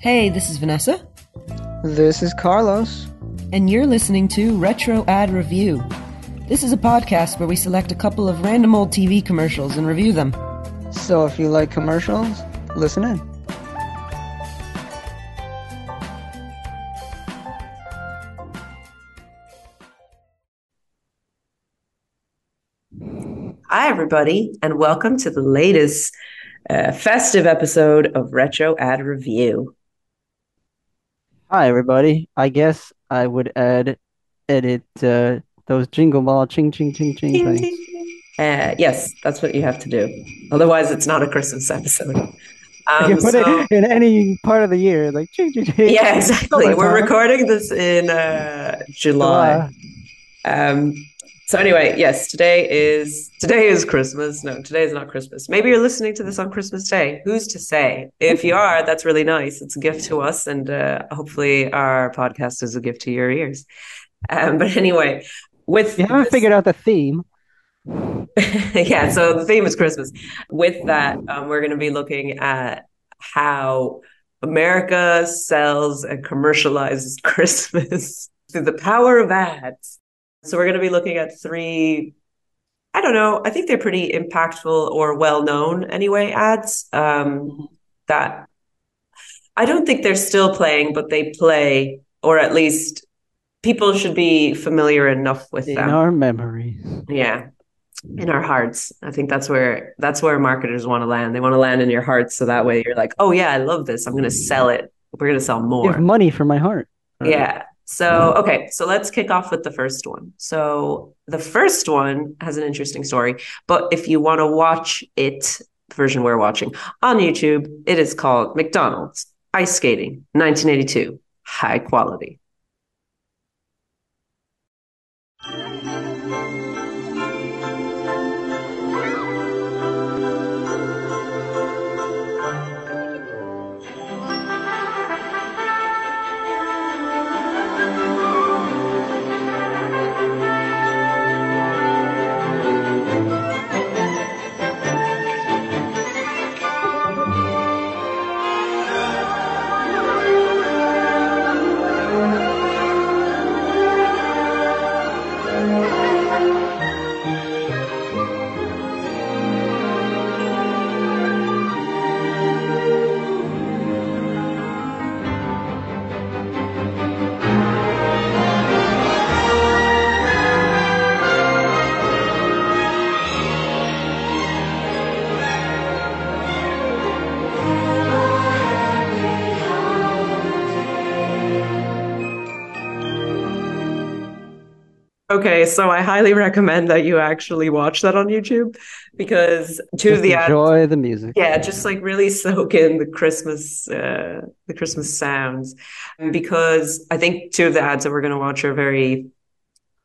Hey, this is Vanessa, This is Carlos. and you're listening to Retro Ad Review. This is a podcast where we select a couple of random old TV commercials and review them. So if you like commercials, listen in. Everybody, and welcome to the latest uh, festive episode of Retro Ad Review. Hi, everybody. I guess I would add, edit uh, those jingle ball ching ching ching ching things. Uh, yes, that's what you have to do. Otherwise, it's not a Christmas episode. You Um, can put so- it in any part of the year, like ching ching ching. yeah, exactly. We're recording this in uh, July. July. Um, so anyway, yes, today is today is Christmas. No, today is not Christmas. Maybe you're listening to this on Christmas Day. Who's to say? If you are, that's really nice. It's a gift to us, and uh, hopefully, our podcast is a gift to your ears. Um, but anyway, with You haven't this- figured out the theme. yeah, so the theme is Christmas. With that, um, we're going to be looking at how America sells and commercializes Christmas through the power of ads. So we're going to be looking at three, I don't know, I think they're pretty impactful or well known anyway, ads um, that I don't think they're still playing, but they play, or at least people should be familiar enough with In them. In our memories. Yeah. In our hearts. I think that's where that's where marketers want to land. They want to land in your hearts so that way you're like, "Oh yeah, I love this. I'm going to sell it. We're going to sell Give more." money for my heart. Yeah. So, okay, so let's kick off with the first one. So, the first one has an interesting story, but if you want to watch it, the version we're watching on YouTube, it is called McDonald's Ice Skating 1982 High Quality. Okay, so I highly recommend that you actually watch that on YouTube because two Just of the ads enjoy the music. yeah just like really soak in the christmas uh the christmas sounds. Because i think two of the ads that we're going to watch are very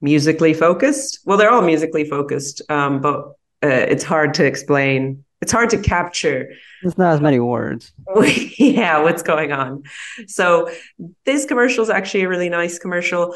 musically focused. Well they're all musically focused um but uh, it's hard to explain. It's hard to capture There's not as many words. yeah what's going on. So this commercial is actually a really nice commercial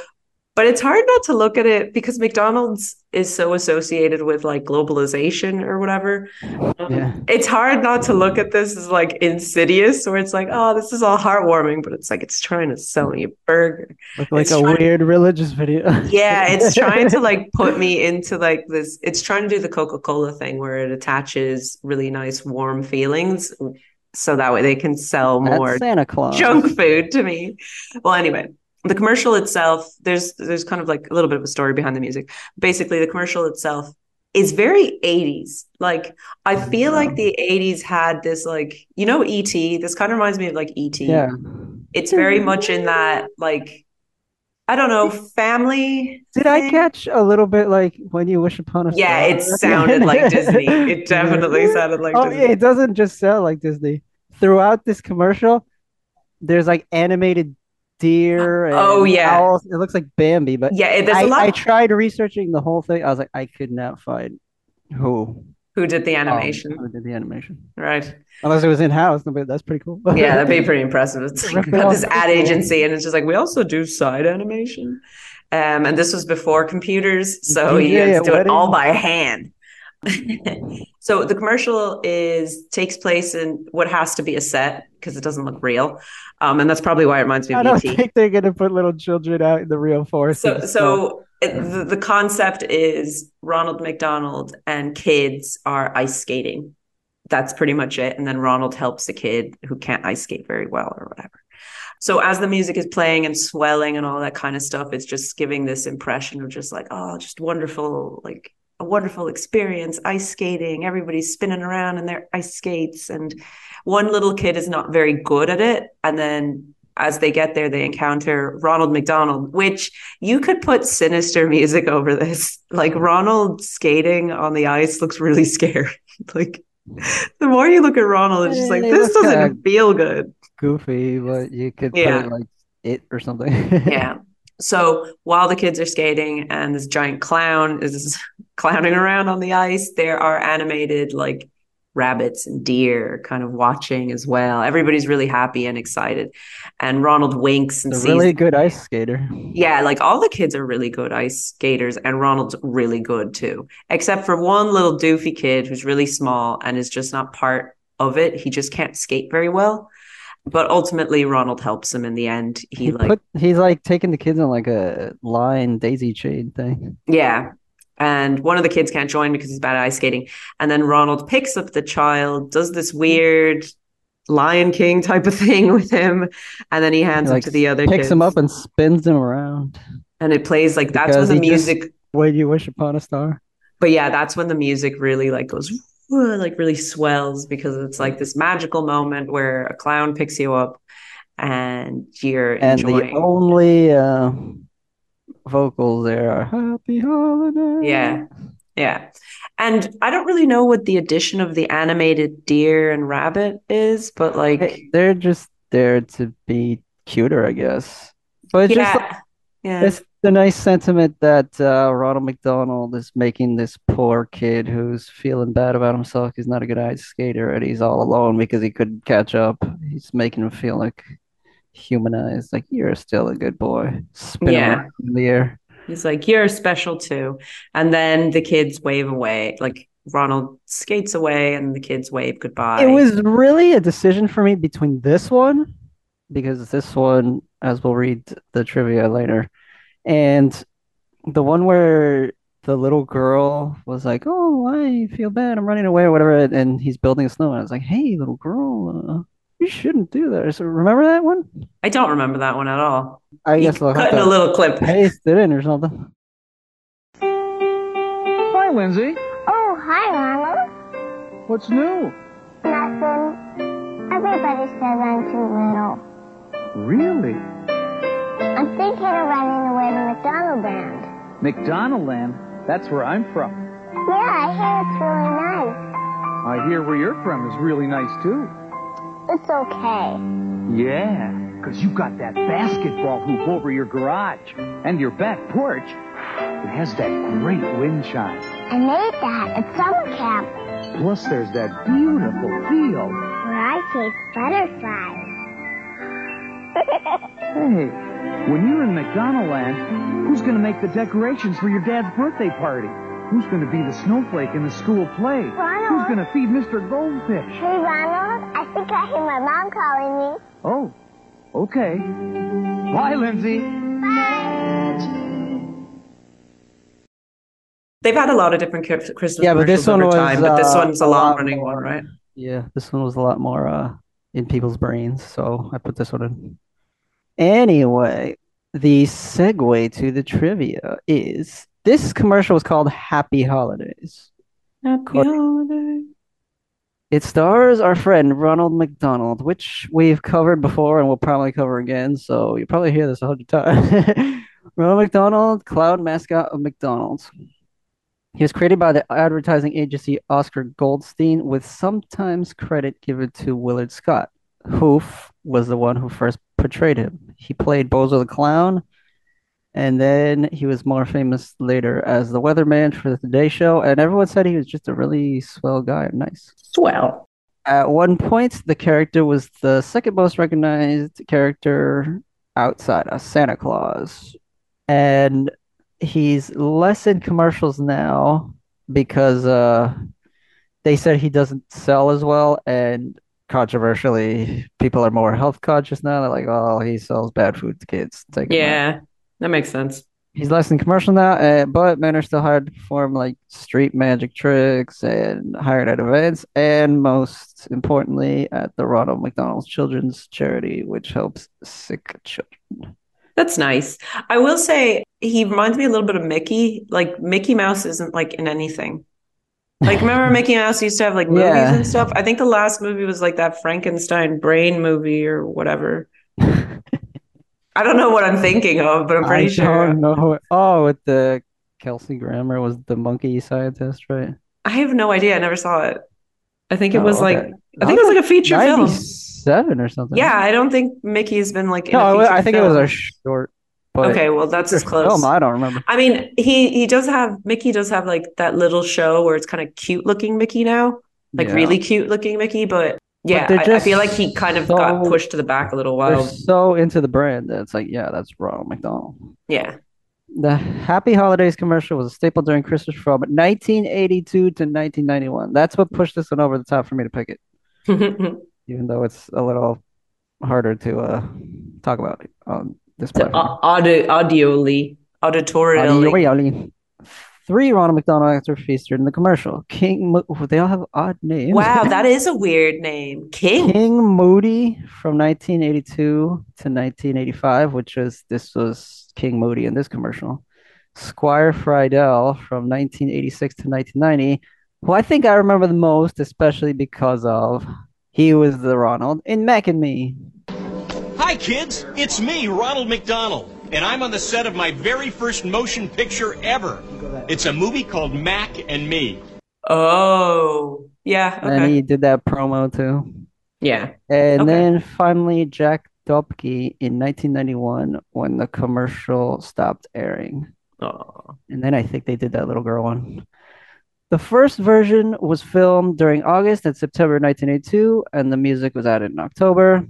but it's hard not to look at it because mcdonald's is so associated with like globalization or whatever Um, Yeah. it's hard not to look at this as like insidious where it's like oh this is all heartwarming but it's like it's trying to sell me a burger Look like It's a weird religious video. yeah it's trying to like put me into like this it's trying to do the coca-cola thing where it attaches really nice warm feelings so that way they can sell more Santa Claus. junk food to me. Well, anyway, the commercial itself, there's there's kind of like a little bit of a story behind the music. Basically, the commercial itself is very 80s. Like I feel like the 80s had this like, you know, ET. This kind of reminds me of like ET. Yeah. It's very mm-hmm. much in that like I don't know, family. Did I catch a little bit like when you wish upon a Yeah, star? it sounded like Disney. It definitely sounded like oh, Disney. yeah, it doesn't just sound like Disney. Throughout this commercial, there's like animated deer and Oh, yeah. owls. It looks like Bambi, but Yeah, it- there's I, a lot I tried researching the whole thing. I was like, I could not find who who did the um, animation, who did the animation. right? Unless it was in house, but that's pretty cool. Yeah, that'd be pretty impressive. It's like got this ad agency, and it's just like we also do side animation. Um, and this was before computers, so DJ you had to do it all by hand. so the commercial is takes place in what has to be a set because it doesn't look real, um, and that's probably why it reminds me of I don't ET. think they're gonna put little children out in the real forest. So, so it, the, the concept is Ronald McDonald and kids are ice skating. That's pretty much it. And then Ronald helps a kid who can't ice skate very well or whatever. So as the music is playing and swelling and all that kind of stuff, it's just giving this impression of just like, oh, just wonderful, like a wonderful experience, ice skating. Everybody's spinning around in their ice skates. And one little kid is not very good at it. And then as they get there, they encounter Ronald McDonald, which you could put sinister music over this. Like Ronald skating on the ice looks really scary. like the more you look at Ronald, it's just like this doesn't uh, feel good. goofy, but you could Yeah. put it like it or something. Yeah. So while the kids are skating and this giant clown is clowning around on the ice, there are animated like rabbits and deer kind of watching as well. Everybody's really happy and excited. And Ronald winks and a sees really good ice skater. Yeah, like all the kids are really good ice skaters, and Ronald's really good too, except for one little doofy kid who's really small and is just not part of it. He just can't skate very well. But ultimately, Ronald helps him in the end. He, He like, put he's like taking the kids on like a line daisy chain thing. yeah. And one of the kids can't join because he's bad at ice skating. And then Ronald picks up the child, does this weird Lion King type of thing with him, and then he hands Like him to the other picks kids. him up and spins him around. and it plays like that's when the he just- music When you wish upon a star. but yeah, that's when the music really like goes like really swells because it's like this magical moment where a clown picks you up and you're And enjoying. the only uh, vocals there are happy holiday. Yeah. Yeah. And I don't really know what the addition of the animated deer and rabbit is, but like They- They're just there to be cuter, I guess. But it's just like, yeah. Yeah. it's the nice sentiment that uh, Ronald McDonald is making this poor kid who's feeling bad about himself. He's not a good ice skater and he's all alone because he couldn't catch up. He's making him feel like humanized, like you're still a good boy. Spin Yeah. in the air. He's like, You're special too. And then the kids wave away. Like Ronald skates away and the kids wave goodbye. It was really a decision for me between this one, because this one, as we'll read the trivia later, and the one where the little girl was like, "Oh, I feel bad. I'm running away," or whatever, and he's building a snowman. I was like, "Hey, little girl, uh, you shouldn't do that." So remember that one? I don't remember that one at all. I You guess I'll have cut in a little clip. paste it in or something. Hi, Lindsay. Oh, hi, Ronald. What's new? Nothing. Everybody says I'm too little. Really? I'm thinking of running away to McDonald Land. McDonald Land? That's where I'm from. Yeah, I hear it's really nice. I hear where you're from is really nice too. It's okay. Yeah, because you've got that basketball hoop over your garage and your back porch. It has that great wind chime. I made that at summer camp Plus, there's that beautiful field. where I chase butterflies. Hey, when you're in McDonald Land, who's gonna make the decorations for your dad's birthday party? Who's gonna be the snowflake in the school play? Ronald. Who's gonna feed Mr. Goldfish? Hey, Ronald. I think I hear my mom calling me. Oh, okay. Bye, Lindsay. Bye. They've had a lot of different Christmas Yeah, but this commercials over one was, time, but this uh, one's a a long running one, right? Yeah, this one was a lot more uh in people's brains, so I put this one in. Anyway, the segue to the trivia is this commercial was called Happy Holidays. Happy holiday. It stars our friend Ronald McDonald, which we've covered before and we'll probably cover again, so you'll probably hear this a hundred times. Ronald McDonald, cloud mascot of McDonald's. He was created by the advertising agency Oscar Goldstein, with sometimes credit given to Willard Scott, who was the one who first portrayed him. He played Bozo the Clown, and then he was more famous later as the weatherman for the Today Show, and everyone said he was just a really swell guy and nice. Swell. At one point, the character was the second most recognized character outside of Santa Claus. And he's less in commercials now, because uh they said he doesn't sell as well and controversially people are more health conscious now. They're like, oh, he sells bad food to kids. Take him. Yeah, that makes sense. He's less in commercial now, uh, but men are still hired to perform like street magic tricks and hired at events, and most importantly, at the Ronald McDonald's Children's Charity, which helps sick children. That's nice. I will say he reminds me a little bit of Mickey. Like Mickey Mouse isn't like in anything. Like remember Mickey Mouse used to have like movies Yeah. and stuff. I think the last movie was like that Frankenstein brain movie or whatever. I don't know what I'm thinking of, but I'm pretty I sure. don't know. Oh, with the Kelsey Grammer was the monkey scientist, right? I have no idea. I never saw it. I think it Oh, was like. I think it was like a feature film. 97 or something. Yeah, I don't think Mickey's been like in No, I think it was a short. But Okay, well that's as close. Film, I don't remember. I mean, he he does have Mickey does have like that little show where it's kind of cute looking Mickey now, like Yeah. really cute looking Mickey. But yeah, I, I feel like he kind of got pushed to the back a little while. so into the brand that it's like, yeah, that's Ronald McDonald. Yeah, The Happy Holidays commercial was a staple during Christmas from 1982 to 1991. That's what pushed this one over the top for me to pick it, even though it's a little harder to uh, talk about on this to platform. audio audioly auditorially. Audio- Three Ronald McDonald actors featured in the commercial. King, Mo- they all have odd names. Wow, that is a weird name, King. King Moody from 1982 to 1985, which was this was King Moody in this commercial. Squire Fridell from 1986 to 1990, who I think I remember the most, especially because of he was the Ronald in Mac and Me. Hi, kids. It's me, Ronald McDonald, and I'm on the set of my very first motion picture ever. It's a movie called Mac and Me. Oh, yeah. And he did that promo too. Yeah. And Okay. then finally, Jack Doepke in 1991 when the commercial stopped airing. Oh. And then I think they did that little girl one. The first version was filmed during August and September 1982, and the music was added in October.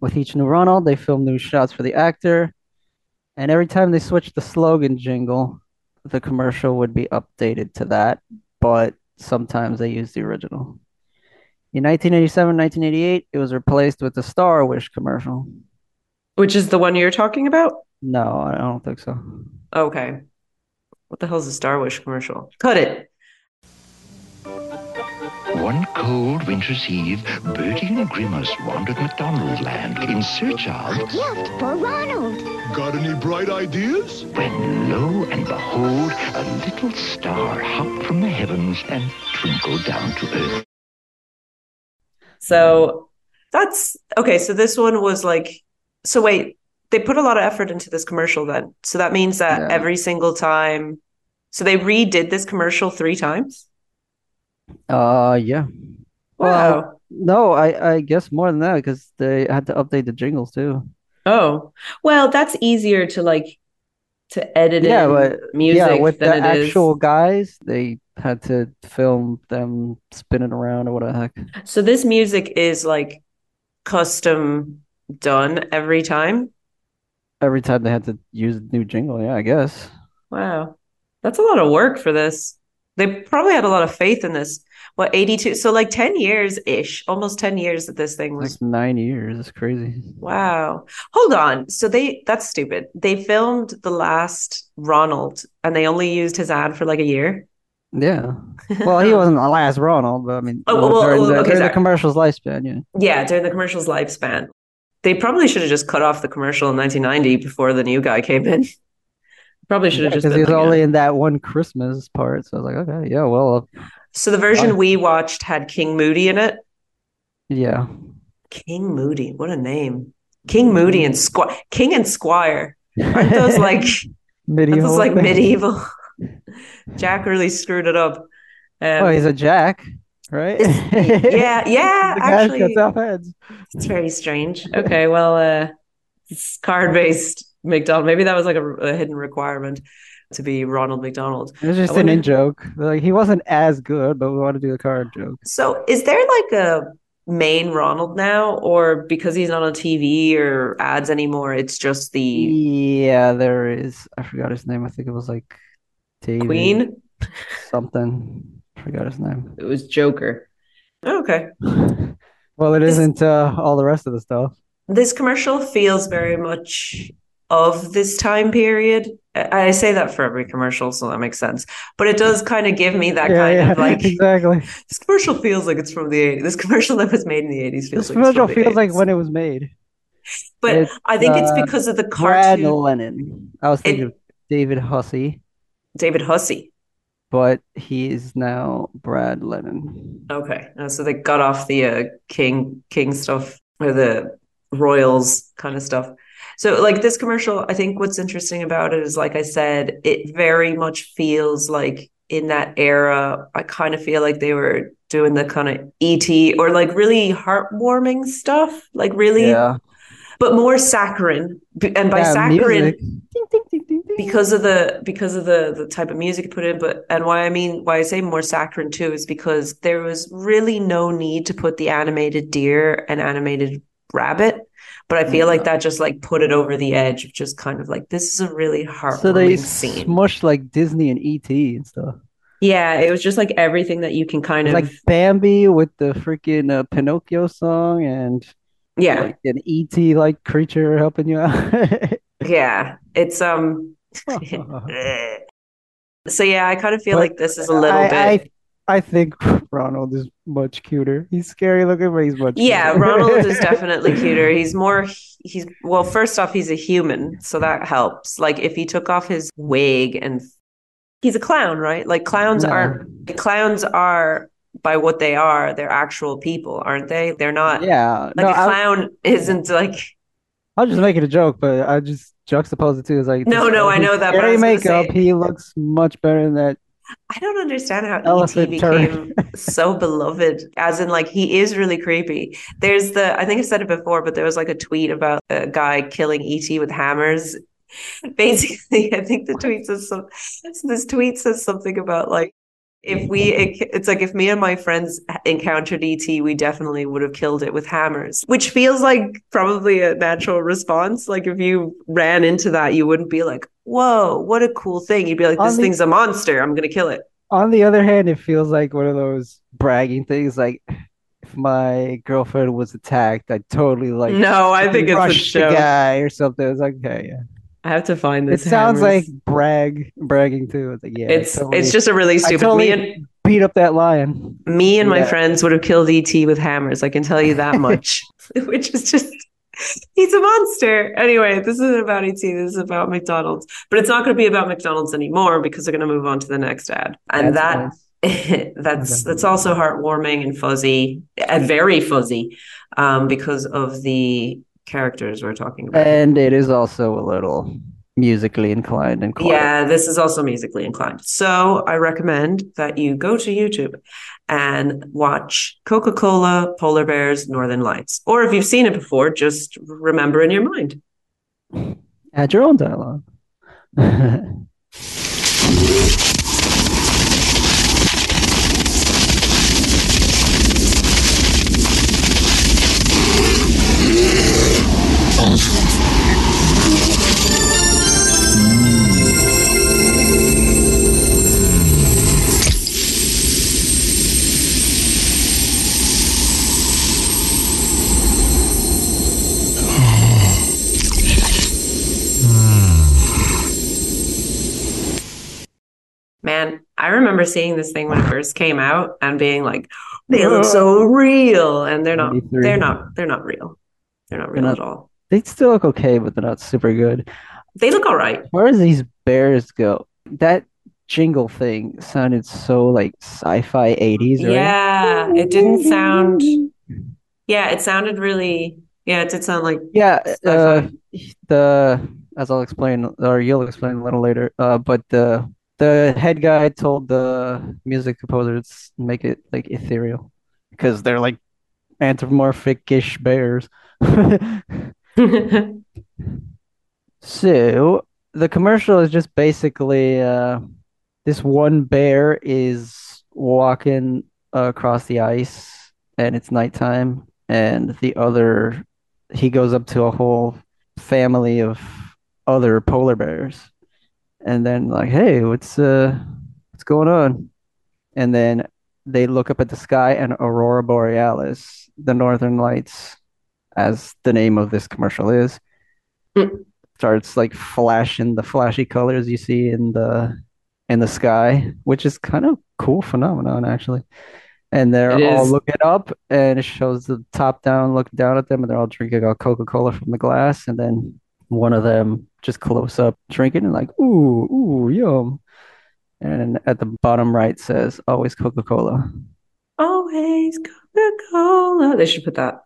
With each new Ronald, they filmed new shots for the actor, and every time they switched the slogan jingle, the commercial would be updated to that, but sometimes they used the original. In 1987 1988, it was replaced with the Star Wish commercial. Which is the one you're talking about? No, I don't think so. Okay. What the hell's a Star Wish commercial? Cut it. One cold winter's eve, Birdie and Grimace wandered McDonald Land in search of a Gift for Ronald. Got any bright ideas? when lo and behold, a little star hopped from the heavens and twinkled down to earth. So that's okay. So this one was like, so wait, they put a lot of effort into this commercial then. So that means that Yeah. every single time, so they redid this commercial three times. Uh, yeah. Wow. Well, no, I I guess more than that because they had to update the jingles too. Oh, well, that's easier to like to edit Yeah, but music yeah, with the it is. actual guys, they had to film them spinning around or what the heck. So this music is like custom done every time. Every time they had to use a new jingle, yeah, I guess. Wow. That's a lot of work for this. They probably had a lot of faith in this. What, 82? So like 10 years ish, almost 10 years that this thing was. Like nine years. It's crazy. Wow. Hold on. So they, that's stupid. They filmed the last Ronald and they only used his ad for like a year. Yeah. Well, he wasn't the last Ronald, but I mean, Oh, well, well, during well, the, okay, during the commercial's lifespan, yeah. Yeah, during the commercial's lifespan. They probably should have just cut off the commercial in 1990 before the new guy came in. Probably should have just Because been he was like, only in that one Christmas part. So I was like, okay, yeah, well, uh, So the version Fine. we watched had King Moody in it. yeah. King Moody, what a name. King Moody and Squire. King and Squire. Aren't those like medieval. those like thing. medieval? Jack really screwed it up. Um, Oh, he's a jack, right? yeah, yeah, the guy who actually. cuts off heads. It's very strange. Okay, well, uh, it's card-based McDonald. Maybe that was like a, a hidden requirement to be Ronald McDonald. It was just I an in joke. Like he wasn't as good, but we want to do the card joke. So, is there like a main Ronald now, or because he's not on TV or ads anymore, it's just the Yeah, there is. I forgot his name. I think it was like David. Queen? something. I Forgot his name. It was Joker. Okay. Well, it This- isn't uh, all the rest of the stuff. This commercial feels very much of this time period. I say that for every commercial, so that makes sense. But it does kind of give me that yeah, kind yeah, of like exactly. this commercial feels like it's from the 80s. This commercial that was made in the 80s feels This like it's commercial feels like when it was made. But it's, I think it's uh, because of the Brad Lennon. I was thinking It- of David Hussey, David Hussey. but he is now Brad Lennon. Okay. Uh, so they got off the uh, king king stuff or the royals kind of stuff. So like this commercial, I think what's interesting about it is like I said, it very much feels like in that era, I kind of feel like they were doing the kind of ET or like really heartwarming stuff, like really Yeah, but more saccharine. And by yeah, saccharine because of the because of the the type of music you put in but and why i mean why i say more saccharine too is because there was really no need to put the animated deer and animated rabbit but i feel like that just like put it over the edge of just kind of like this is a really so they heartwarming scene smushed like Disney and ET and stuff. yeah it was just like everything that you can kind of like Bambi with the freaking uh, Pinocchio song and yeah like an ET like creature helping you out. yeah it's um so yeah i kind of feel But like this is a little I, bit I I think Ronald is much cuter. He's scary looking, but he's much Yeah, cuter. Ronald is definitely cuter. He's more he's well, first off, he's a human, so that helps. Like if he took off his wig and he's a clown, right? Like clowns Yeah. aren't clowns are by what they are, they're actual people, aren't they? They're not Yeah, like no, a I, clown isn't like I was just making a joke, but I just juxtapose it too. Is like No, no, I know that, but I was say- makeup. He looks much better than that. I don't understand how ET became so beloved. As in, like, he is really creepy. There's the, I think I've said it before, but there was like a tweet about a guy killing ET with hammers. Basically, I think the tweet says some, this tweet says something about like, if we, it's like if me and my friends encountered ET, we definitely would have killed it with hammers, which feels like probably a natural response. Like if you ran into that, you wouldn't be like, whoa, what a cool thing. You'd be like, this the- thing's a monster. I'm going to kill it. On the other hand, it feels like one of those bragging things. Like if my girlfriend was attacked, I'd totally like No, I think it's a joke. guy or something. It's like okay, yeah. I have to find this. It sounds hammers. like brag bragging too. It's like yeah, it's totally- it's just a really I stupid. totally Me and beat up that lion. me and my Yeah. friends would have killed ET with hammers. I can tell you that much. Which is just he's a monster. Anyway, this isn't about ET. This is about McDonald's. But it's not going to be about McDonald's anymore because they're going to move on to the next ad, and That's that that's Okay. that's also heartwarming and fuzzy, and very fuzzy, um, because of the characters we're talking about. And it is also a little musically inclined and quiet. Yeah, this is also musically inclined. So I recommend that you go to YouTube and watch Coca Cola, Polar Bears, Northern Lights. Or if you've seen it before, just remember in your mind. Add your own dialogue. Man, I remember seeing this thing when it first came out and being like, they look so real. And they're not. They're not, they're not real. They're not real not- at all. They still look okay, but they're not super good. They look all right. Where does these bears go? That jingle thing sounded so like sci-fi 80s, right? Yeah, it didn't sound, yeah, it sounded really, yeah, it did sound like Yeah, uh, the as I'll explain or you'll explain a little later. Uh, but the the head guy told the music composers make it like ethereal because they're like anthropomorphic-ish bears. So the commercial is just basically uh, this one bear is walking across the ice and it's nighttime, and the other he goes up to a whole family of other polar bears, and then like, hey, what's uh what's going on? And then they look up at the sky and Aurora Borealis, the Northern Lights, as the name of this commercial is, Mm. starts like flashing the flashy colors you see in the in the sky, which is kind of cool phenomenon actually. And they're It all is. looking up, and it shows the top down look down at them, and they're all drinking a Coca-Cola from the glass, and then one of them just close up drinking and like, ooh, ooh, yum. And at the bottom right says, always Coca-Cola. Always Coca-Cola. They should put that.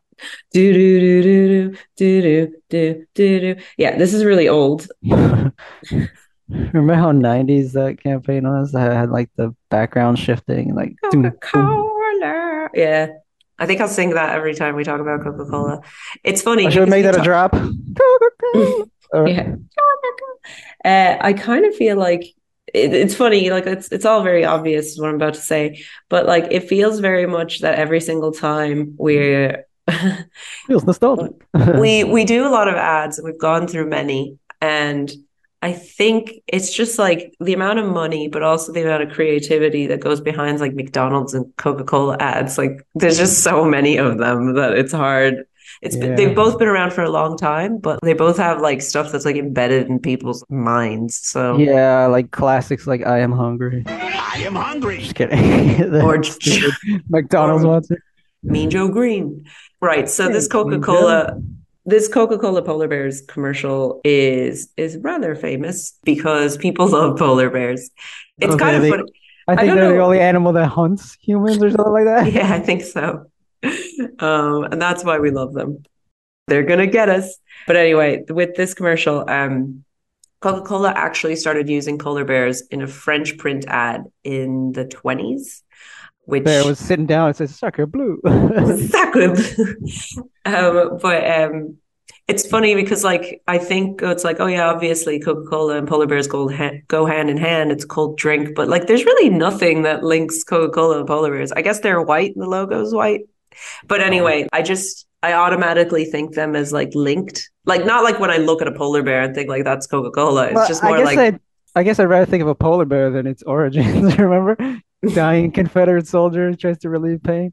Do do do do do do do do do. Yeah, this is really old. Remember how 90s that campaign was? That had like the background shifting, like doom, boom. Coca-Cola. Yeah. I think I'll sing that every time we talk about Coca-Cola. It's funny. I should because make that a drop. Yeah. Uh, I kind of feel like it, it's funny, like it's it's all very obvious what I'm about to say, but like it feels very much that every single time we're Feels nostalgic. we we do a lot of ads and we've gone through many and I think it's just like the amount of money, but also the amount of creativity that goes behind like McDonald's and Coca-Cola ads. Like there's just so many of them that it's hard. It's Yeah. they've both been around for a long time, but they both have like stuff that's like embedded in people's minds. So Yeah, like classics like I Am Hungry. I am hungry. Just kidding. Or- stupid McDonald's or- ones. Mean Joe Greene. Right. So this Coca-Cola this Coca-Cola polar bears commercial is is rather famous because people love polar bears. It's Okay, kind of they- funny. I think don't they're the only animal that hunts humans or something like that. Yeah, I think so. Um, and that's why we love them. They're gonna get us. But anyway, with this commercial, um, Coca-Cola actually started using polar bears in a French print ad in the 20s, which Bear was sitting down and says, Sucker blue. Sacre bleu. um, but um, it's funny because, like, I think it's like, oh yeah, obviously Coca-Cola and polar bears go go hand in hand. It's a cold drink, but like, there's really nothing that links Coca-Cola and polar bears. I guess they're white and the logo's white. But anyway, I just I automatically think them as like linked, like not like when I look at a polar bear and think like that's Coca-Cola. It's Well, just I more guess like I'd, I guess I'd rather think of a polar bear than its origins. Remember, dying Confederate soldier tries to relieve pain.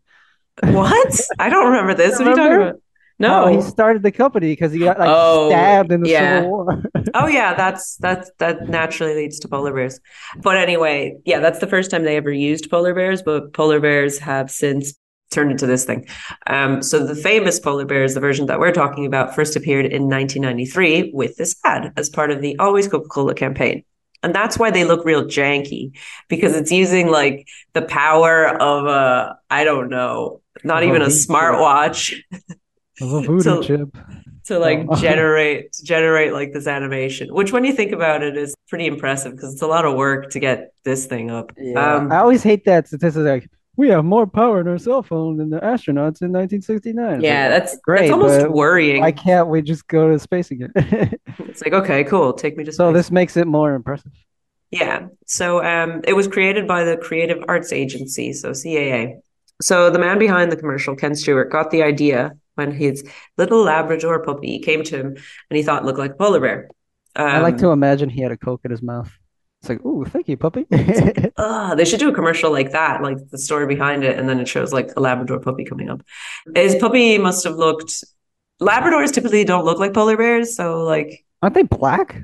what? I don't remember this. What are you talking Remember? about? No, How he started the company because he got like Oh, stabbed in the yeah. Civil War. Oh yeah, that's that's that naturally leads to polar bears. But anyway, yeah, that's the first time they ever used polar bears, but polar bears have since turned into this thing. Um, so the famous polar bears, the version that we're talking about, first appeared in 1993 with this ad as part of the Always Coca-Cola campaign. And that's why they look real janky because it's using like the power of a I don't know, not a even a smartwatch Of a voodoo So- chip. to like Oh. generate to generate like this animation which when you think about it is pretty impressive because it's a lot of work to get this thing up Yeah, um I always hate that statistic. Like we have more power in our cell phone than the astronauts in 1969. Yeah like, that's great, that's almost worrying why can't we just go to space again? it's like okay cool take me to space. so this makes it more impressive. Yeah. So um, it was created by the Creative Arts Agency, so CAA. So the man behind the commercial, Ken Stewart, got the idea when his little Labrador puppy came to him and he thought it looked like a polar bear. I like Um, to imagine he had a coke in his mouth. It's like, ooh, thank you, puppy. Ugh, ah, they should do a commercial like that, like the story behind it, and then it shows like a Labrador puppy coming up. His puppy must have looked. Labradors typically don't look like polar bears, so like, Aren't they black?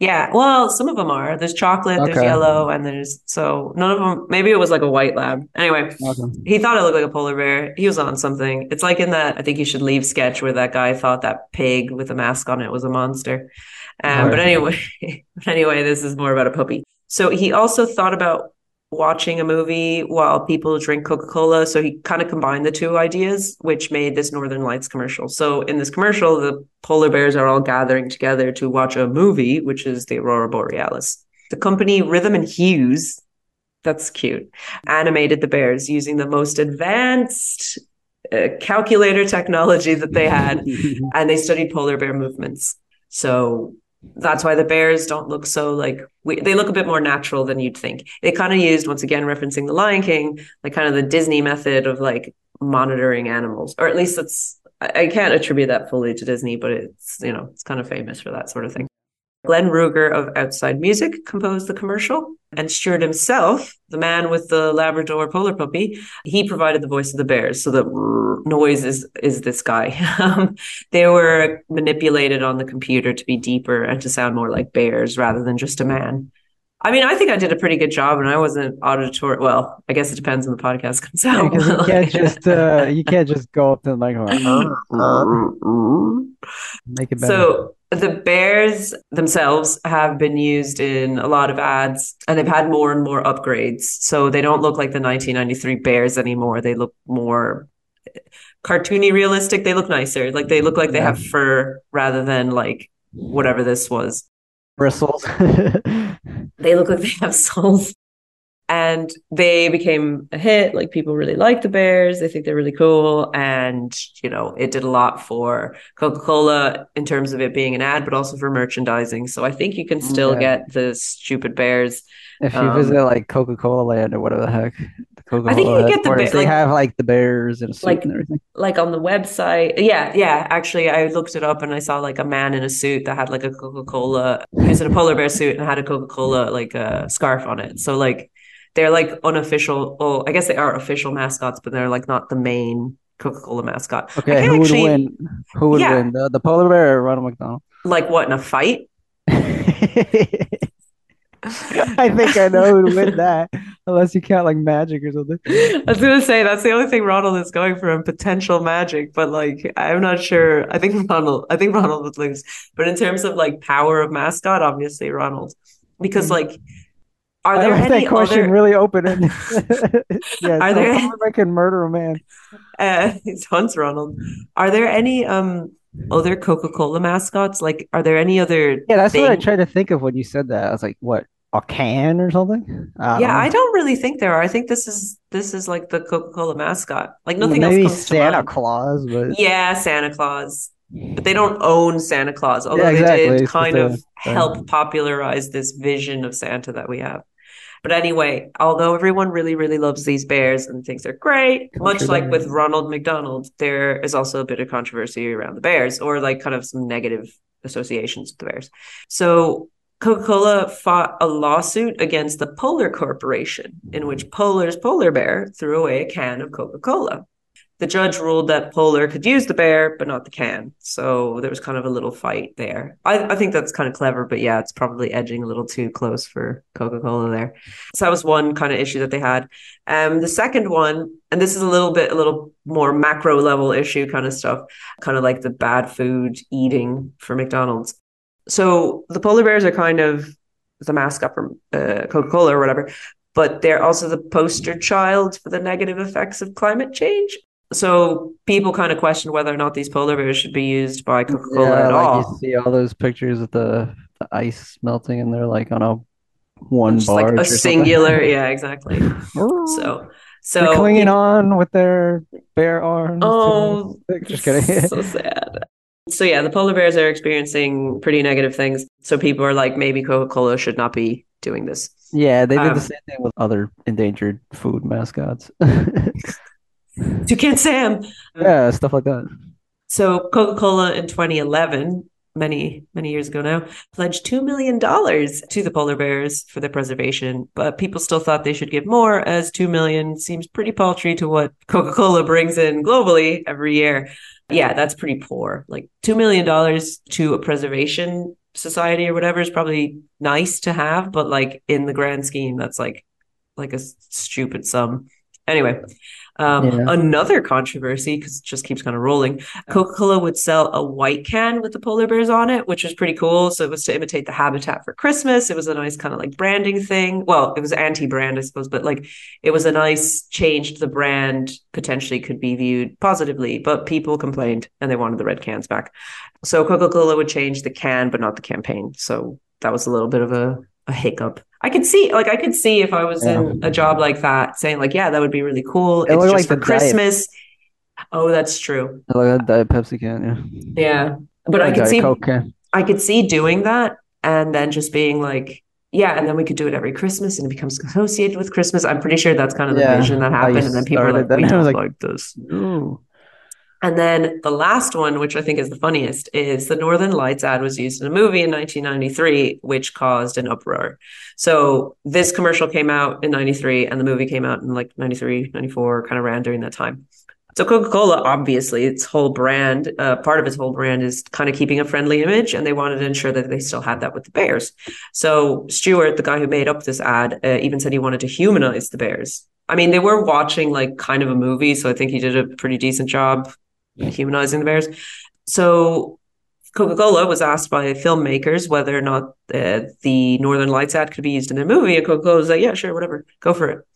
yeah. Well, some of them are. There's chocolate, there's yellow, and there's so none of them. Maybe it was like a white lab. Anyway, Okay. he thought it looked like a polar bear. He was on something. It's like in that I think you should leave sketch where that guy thought that pig with a mask on it was a monster. Um, but anyway, but anyway, this is more about a puppy. So he also thought about watching a movie while people drink Coca-Cola. So he kind of combined the two ideas, which made this Northern Lights commercial. So in this commercial, the polar bears are all gathering together to watch a movie, which is the Aurora Borealis. The company Rhythm and Hues, that's cute, animated the bears using the most advanced uh, calculator technology that they had, and they studied polar bear movements. So that's why the bears don't look so like we, they look a bit more natural than you'd think. They kind of used once again referencing the Lion King, like kind of the Disney method of like monitoring animals, or at least that's I I can't attribute that fully to Disney, but it's you know it's kind of famous for that sort of thing. Glenn Ruger of Outside Music composed the commercial, and Stewart himself, the man with the Labrador polar puppy, he provided the voice of the bears. So the noise is is this guy. Um, they were manipulated on the computer to be deeper and to sound more like bears rather than just a man. I mean, I think I did a pretty good job, and I wasn't auditory. Well, I guess it depends on the podcast comes out. Because you can't just uh, you can't just go up to the microphone. Make it better. So the bears themselves have been used in a lot of ads and they've had more and more upgrades. So they don't look like the 1993 bears anymore. They look more cartoony realistic. They look nicer. Like they look like they have fur rather than like whatever this was. bristles. They look like they have souls. And they became a hit. Like people really like the bears. They think they're really cool. And, you know, it did a lot for Coca Cola in terms of it being an ad, but also for merchandising. So I think you can still Yeah. get the stupid bears. if you Um, visit like Coca Cola Land or whatever the heck, the Coca I think you get the headquarters, bear- they like- have like the bears and like- and everything. like on the website. Yeah, yeah. Actually, I looked it up and I saw like a man in a suit that had like a Coca Cola. He was in a polar bear suit and had a Coca Cola like a scarf on it. So like they're like unofficial. Oh, I guess they are official mascots, but they're like not the main Coca Cola mascot. Okay, who would win? Who would Yeah. win? The, the polar bear or Ronald McDonald? Like what in a fight? I think I know who'd win that, unless you count like magic or something. I was gonna say that's the only thing Ronald is going for in potential magic, but like I'm not sure. I think Ronald. I think Ronald would lose. But in terms of like power of mascot, obviously Ronald, because hmm. like, are I there any that question other? really open ended. yeah, Are so there- bear can murder a man. Uh, it's Hunts Ronald. Are there any um other Coca Cola mascots? Like, are there any other? Yeah, that's what I thing- tried to think of when you said that. I was like, what, a can or something? I Yeah, don't I don't really think there are. I think this is this is like the Coca Cola mascot. Like nothing Maybe else to Santa. Claus, but Yeah, Santa Claus. But they don't own Santa Claus, although Yeah, exactly. they did kind of help popularize this vision of Santa that we have. But anyway, although everyone really, really loves these bears and thinks they're great, much like with. Ronald McDonald, there is also a bit of controversy around the bears or like kind of some negative associations with the bears. So Coca Cola fought a lawsuit against the Polar Corporation, in which Polar's polar bear threw away a can of Coca Cola. The judge ruled that Polar could use the bear, but not the can. So there was kind of a little fight there. I, I think that's kind of clever, but yeah, it's probably edging a little too close for Coca Cola there. So that was one kind of issue that they had. Um, the second one, and this is a little bit, a little more macro level issue kind of stuff, kind of like the bad food eating for McDonald's. So the polar bears are kind of the mascot for uh, Coca Cola or whatever, but they're also the poster child for the negative effects of climate change. So people kind of question whether or not these polar bears should be used by Coca Cola yeah, at like all. you see all those pictures of the, the ice melting, and they're like on a one Just like a something. singular, yeah, exactly. So, they're so clinging on with their bare arms. Oh, just kidding. so sad. So yeah, the polar bears are experiencing pretty negative things. So people are like, maybe Coca Cola should not be doing this. Yeah, they did Um, the same thing with other endangered food mascots. Toucan Sam. yeah, stuff like that. So Coca-Cola in 2011, many, many years ago now, pledged $2 million to the polar bears for their preservation, but people still thought they should give more as 2 million seems pretty paltry to what Coca-Cola brings in globally every year. Yeah, that's pretty poor. Like $2 million to a preservation society or whatever is probably nice to have, but like in the grand scheme, that's like like a stupid sum. Anyway, um, Yeah. another controversy because it just keeps kind of rolling. Coca-Cola would sell a white can with the polar bears on it, which was pretty cool. So it was to imitate the habitat for Christmas. It was a nice kind of like branding thing. Well, it was anti-brand, I suppose, but like it was a nice change to the brand. Potentially could be viewed positively, but people complained and they wanted the red cans back. So Coca-Cola would change the can, but not the campaign. So that was a little bit of a, a hiccup. I could see, like, I could see if I was in a job like that, saying like, yeah, that would be really cool. It It's just like for the diet- Christmas. Oh, that's true. Like a Diet Pepsi can, yeah. Yeah, but I could see. I could see doing that, and then just being like, yeah, and then we could do it every Christmas, and it becomes associated with Christmas. I'm pretty sure that's kind of the Yeah, vision that happened, and then people are like, that. we don't like, like, this. Ooh. And then the last one, which I think is the funniest, is the Northern Lights ad was used in a movie in 1993, which caused an uproar. So this commercial came out in 93 and the movie came out in like 93, 94, kind of ran during that time. So Coca Cola, obviously, its whole brand, uh, part of its whole brand is kind of keeping a friendly image, and they wanted to ensure that they still had that with the Bears. So Stewart, the guy who made up this ad, uh, even said he wanted to humanize the Bears. I mean, they were watching like kind of a movie, so I think he did a pretty decent job humanizing the bears. So Coca Cola was asked by filmmakers whether or not uh, the Northern Lights ad could be used in their movie, and Coca Cola was like, "Yeah, sure, whatever, go for it."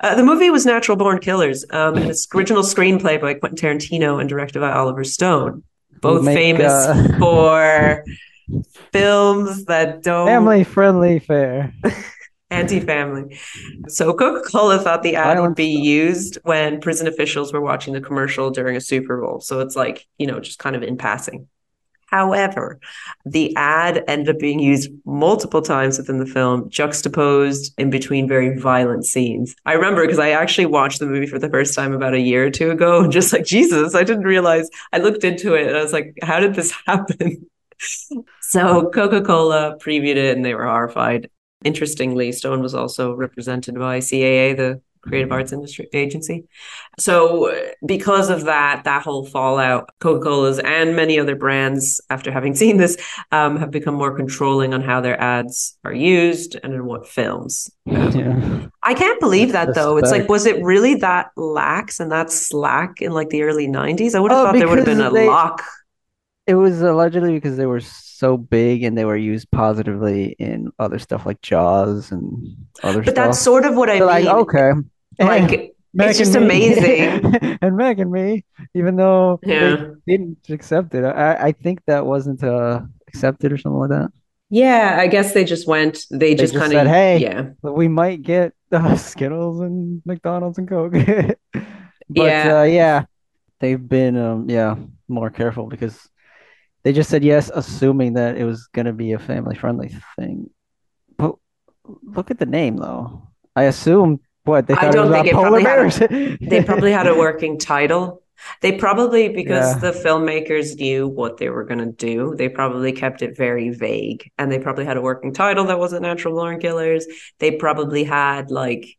Uh, the movie was Natural Born Killers, um, and it's original screenplay by Quentin Tarantino and directed by Oliver Stone, both Make, famous uh, for films that don't Family friendly fare. anti-family. So Coca-Cola thought the ad would be used when prison officials were watching the commercial during a Super Bowl. So it's like, you know, just kind of in passing. However, the ad ended up being used multiple times within the film, juxtaposed in between very violent scenes. I remember because I actually watched the movie for the first time about a year or two ago, and just like Jesus, I didn't realize. I looked into it and I was like, how did this happen? so Coca Cola previewed it and they were horrified. Interestingly, Stone was also represented by CAA, the Creative Arts Industry Agency. So, because of that, that whole fallout, Coca Cola's and many other brands, after having seen this, um, have become more controlling on how their ads are used and in what films. Yeah. I can't believe that though. It's like, was it really that lax and that slack in like the early 90s? I would have Oh, thought there would have been a they- lock. It was allegedly because they were so big and they were used positively in other stuff like Jaws and other stuff. But that's sort of what I So, mean. like, okay. Like, Meg it's just me. amazing. and Meg and me, even though Yeah. they didn't accept it, I, I think that wasn't uh, accepted or something like that. Yeah, I guess they just went, they, just, just kind said, of, "Hey." yeah. We might get uh, Skittles and McDonald's and Coke. but Yeah. uh, yeah, they've been um, yeah more careful because they just said yes, assuming that it was gonna be a family friendly thing. But look at the name though. I assume what they I don't think it probably had bears. They probably had a working title. They probably, because Yeah. the filmmakers knew what they were going to do, they probably kept it very vague. And they probably had a working title that wasn't Natural Born Killers. They probably had, like,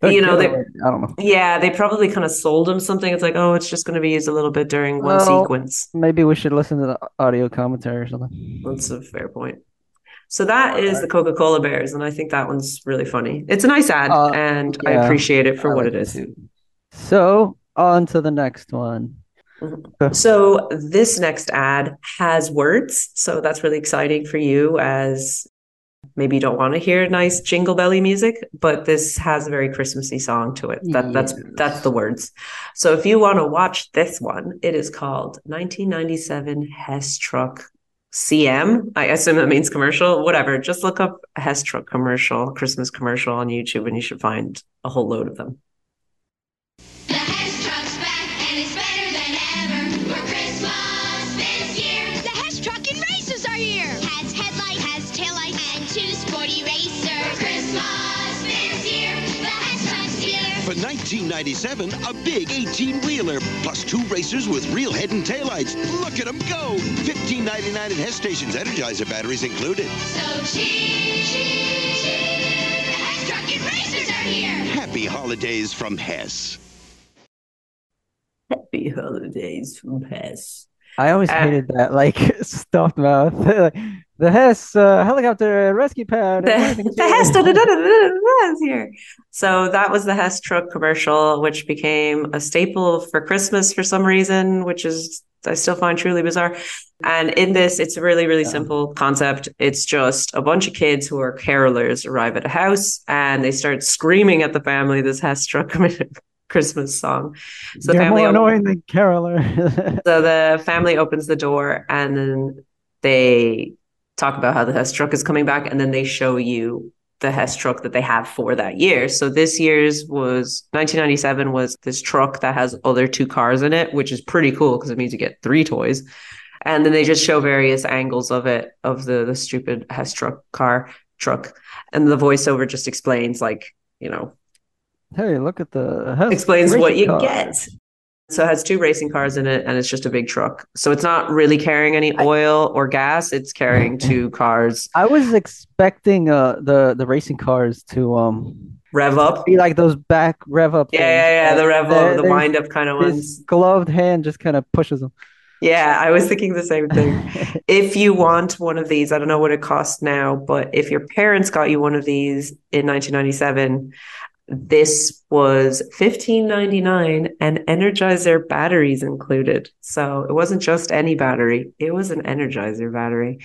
But you know, they, I don't know. yeah, they probably kind of sold them something. It's like, oh, it's just going to be used a little bit during one Well- sequence. Maybe we should listen to the audio commentary or something. That's a fair point. So that is the Coca Cola Bears. And I think that one's really funny. It's a nice ad, Uh, and I appreciate it for I what like it is. too. So on to the next one. So this next ad has words, so that's really exciting for you as maybe you don't want to hear nice jingle belly music, but this has a very Christmassy song to it. That that's Yes. that's the words. So if you want to watch this one, it is called 1997 Hess Truck CM. I assume that means commercial, whatever. Just look up a Hess Truck commercial, Christmas commercial on YouTube, and you should find a whole load of them. The Hess truck's back and it's better here. 1997, a big 18-wheeler, plus two racers with real head and taillights. Look at them go! $15.99 at Hess stations, Energizer batteries included. So cheap, cheap, cheap. The Hess truck and racers are here. Happy holidays from Hess. Happy holidays from Hess. I always Uh, hated that like stuffed mouth. The Hess uh, helicopter rescue pad. the, the. Hess da, da, da, is here. So that was the Hess truck commercial, which became a staple for Christmas for some reason, which is I still find truly bizarre. And in this, it's a really, really simple concept. It's just a bunch of kids who are carolers arrive at a house and they start screaming at the family this Hess truck Christmas song. So the You're family more annoying than Caroler. so the family opens the door and then they talk about how the Hess truck is coming back and then they show you the Hess truck that they have for that year. So this year's was 1997 was this truck that has other two cars in it, which is pretty cool because it means you get three toys. And then they just show various angles of it of the the stupid Hess truck car truck and the voiceover just explains like, you know, hey, look at the Hess explains what you car. get. So it has two racing cars in it and it's just a big truck. So it's not really carrying any oil or gas, it's carrying two cars. I was expecting uh the the racing cars to um Rev up. be like those back rev up. Yeah, yeah, yeah, the rev up, the they're- wind up kind of ones. gloved hand just kind of pushes them. Yeah, I was thinking the same thing. if you want one of these, I don't know what it costs now, but if your parents got you one of these in 1997, this was 15.99 and Energizer batteries included. So it wasn't just any battery, it was an Energizer battery.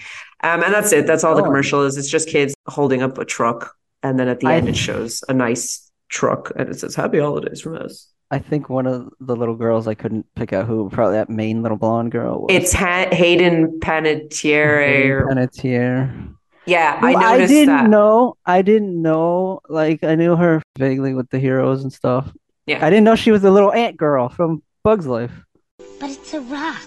Um, and that's it. That's all the Oh. commercial is. It's just kids holding up a truck. And then at the I- end, it shows a nice truck and it says Happy Holidays from us. I think one of the little girls I couldn't pick out who probably that main little blonde girl was. It's ha- Hayden Panettiere. or- Panettiere. Yeah, I Who noticed didn't that. know. I didn't know. Like I knew her vaguely with the heroes and stuff. Yeah. I didn't know she was the little ant girl from Bug's Life. But it's a rock.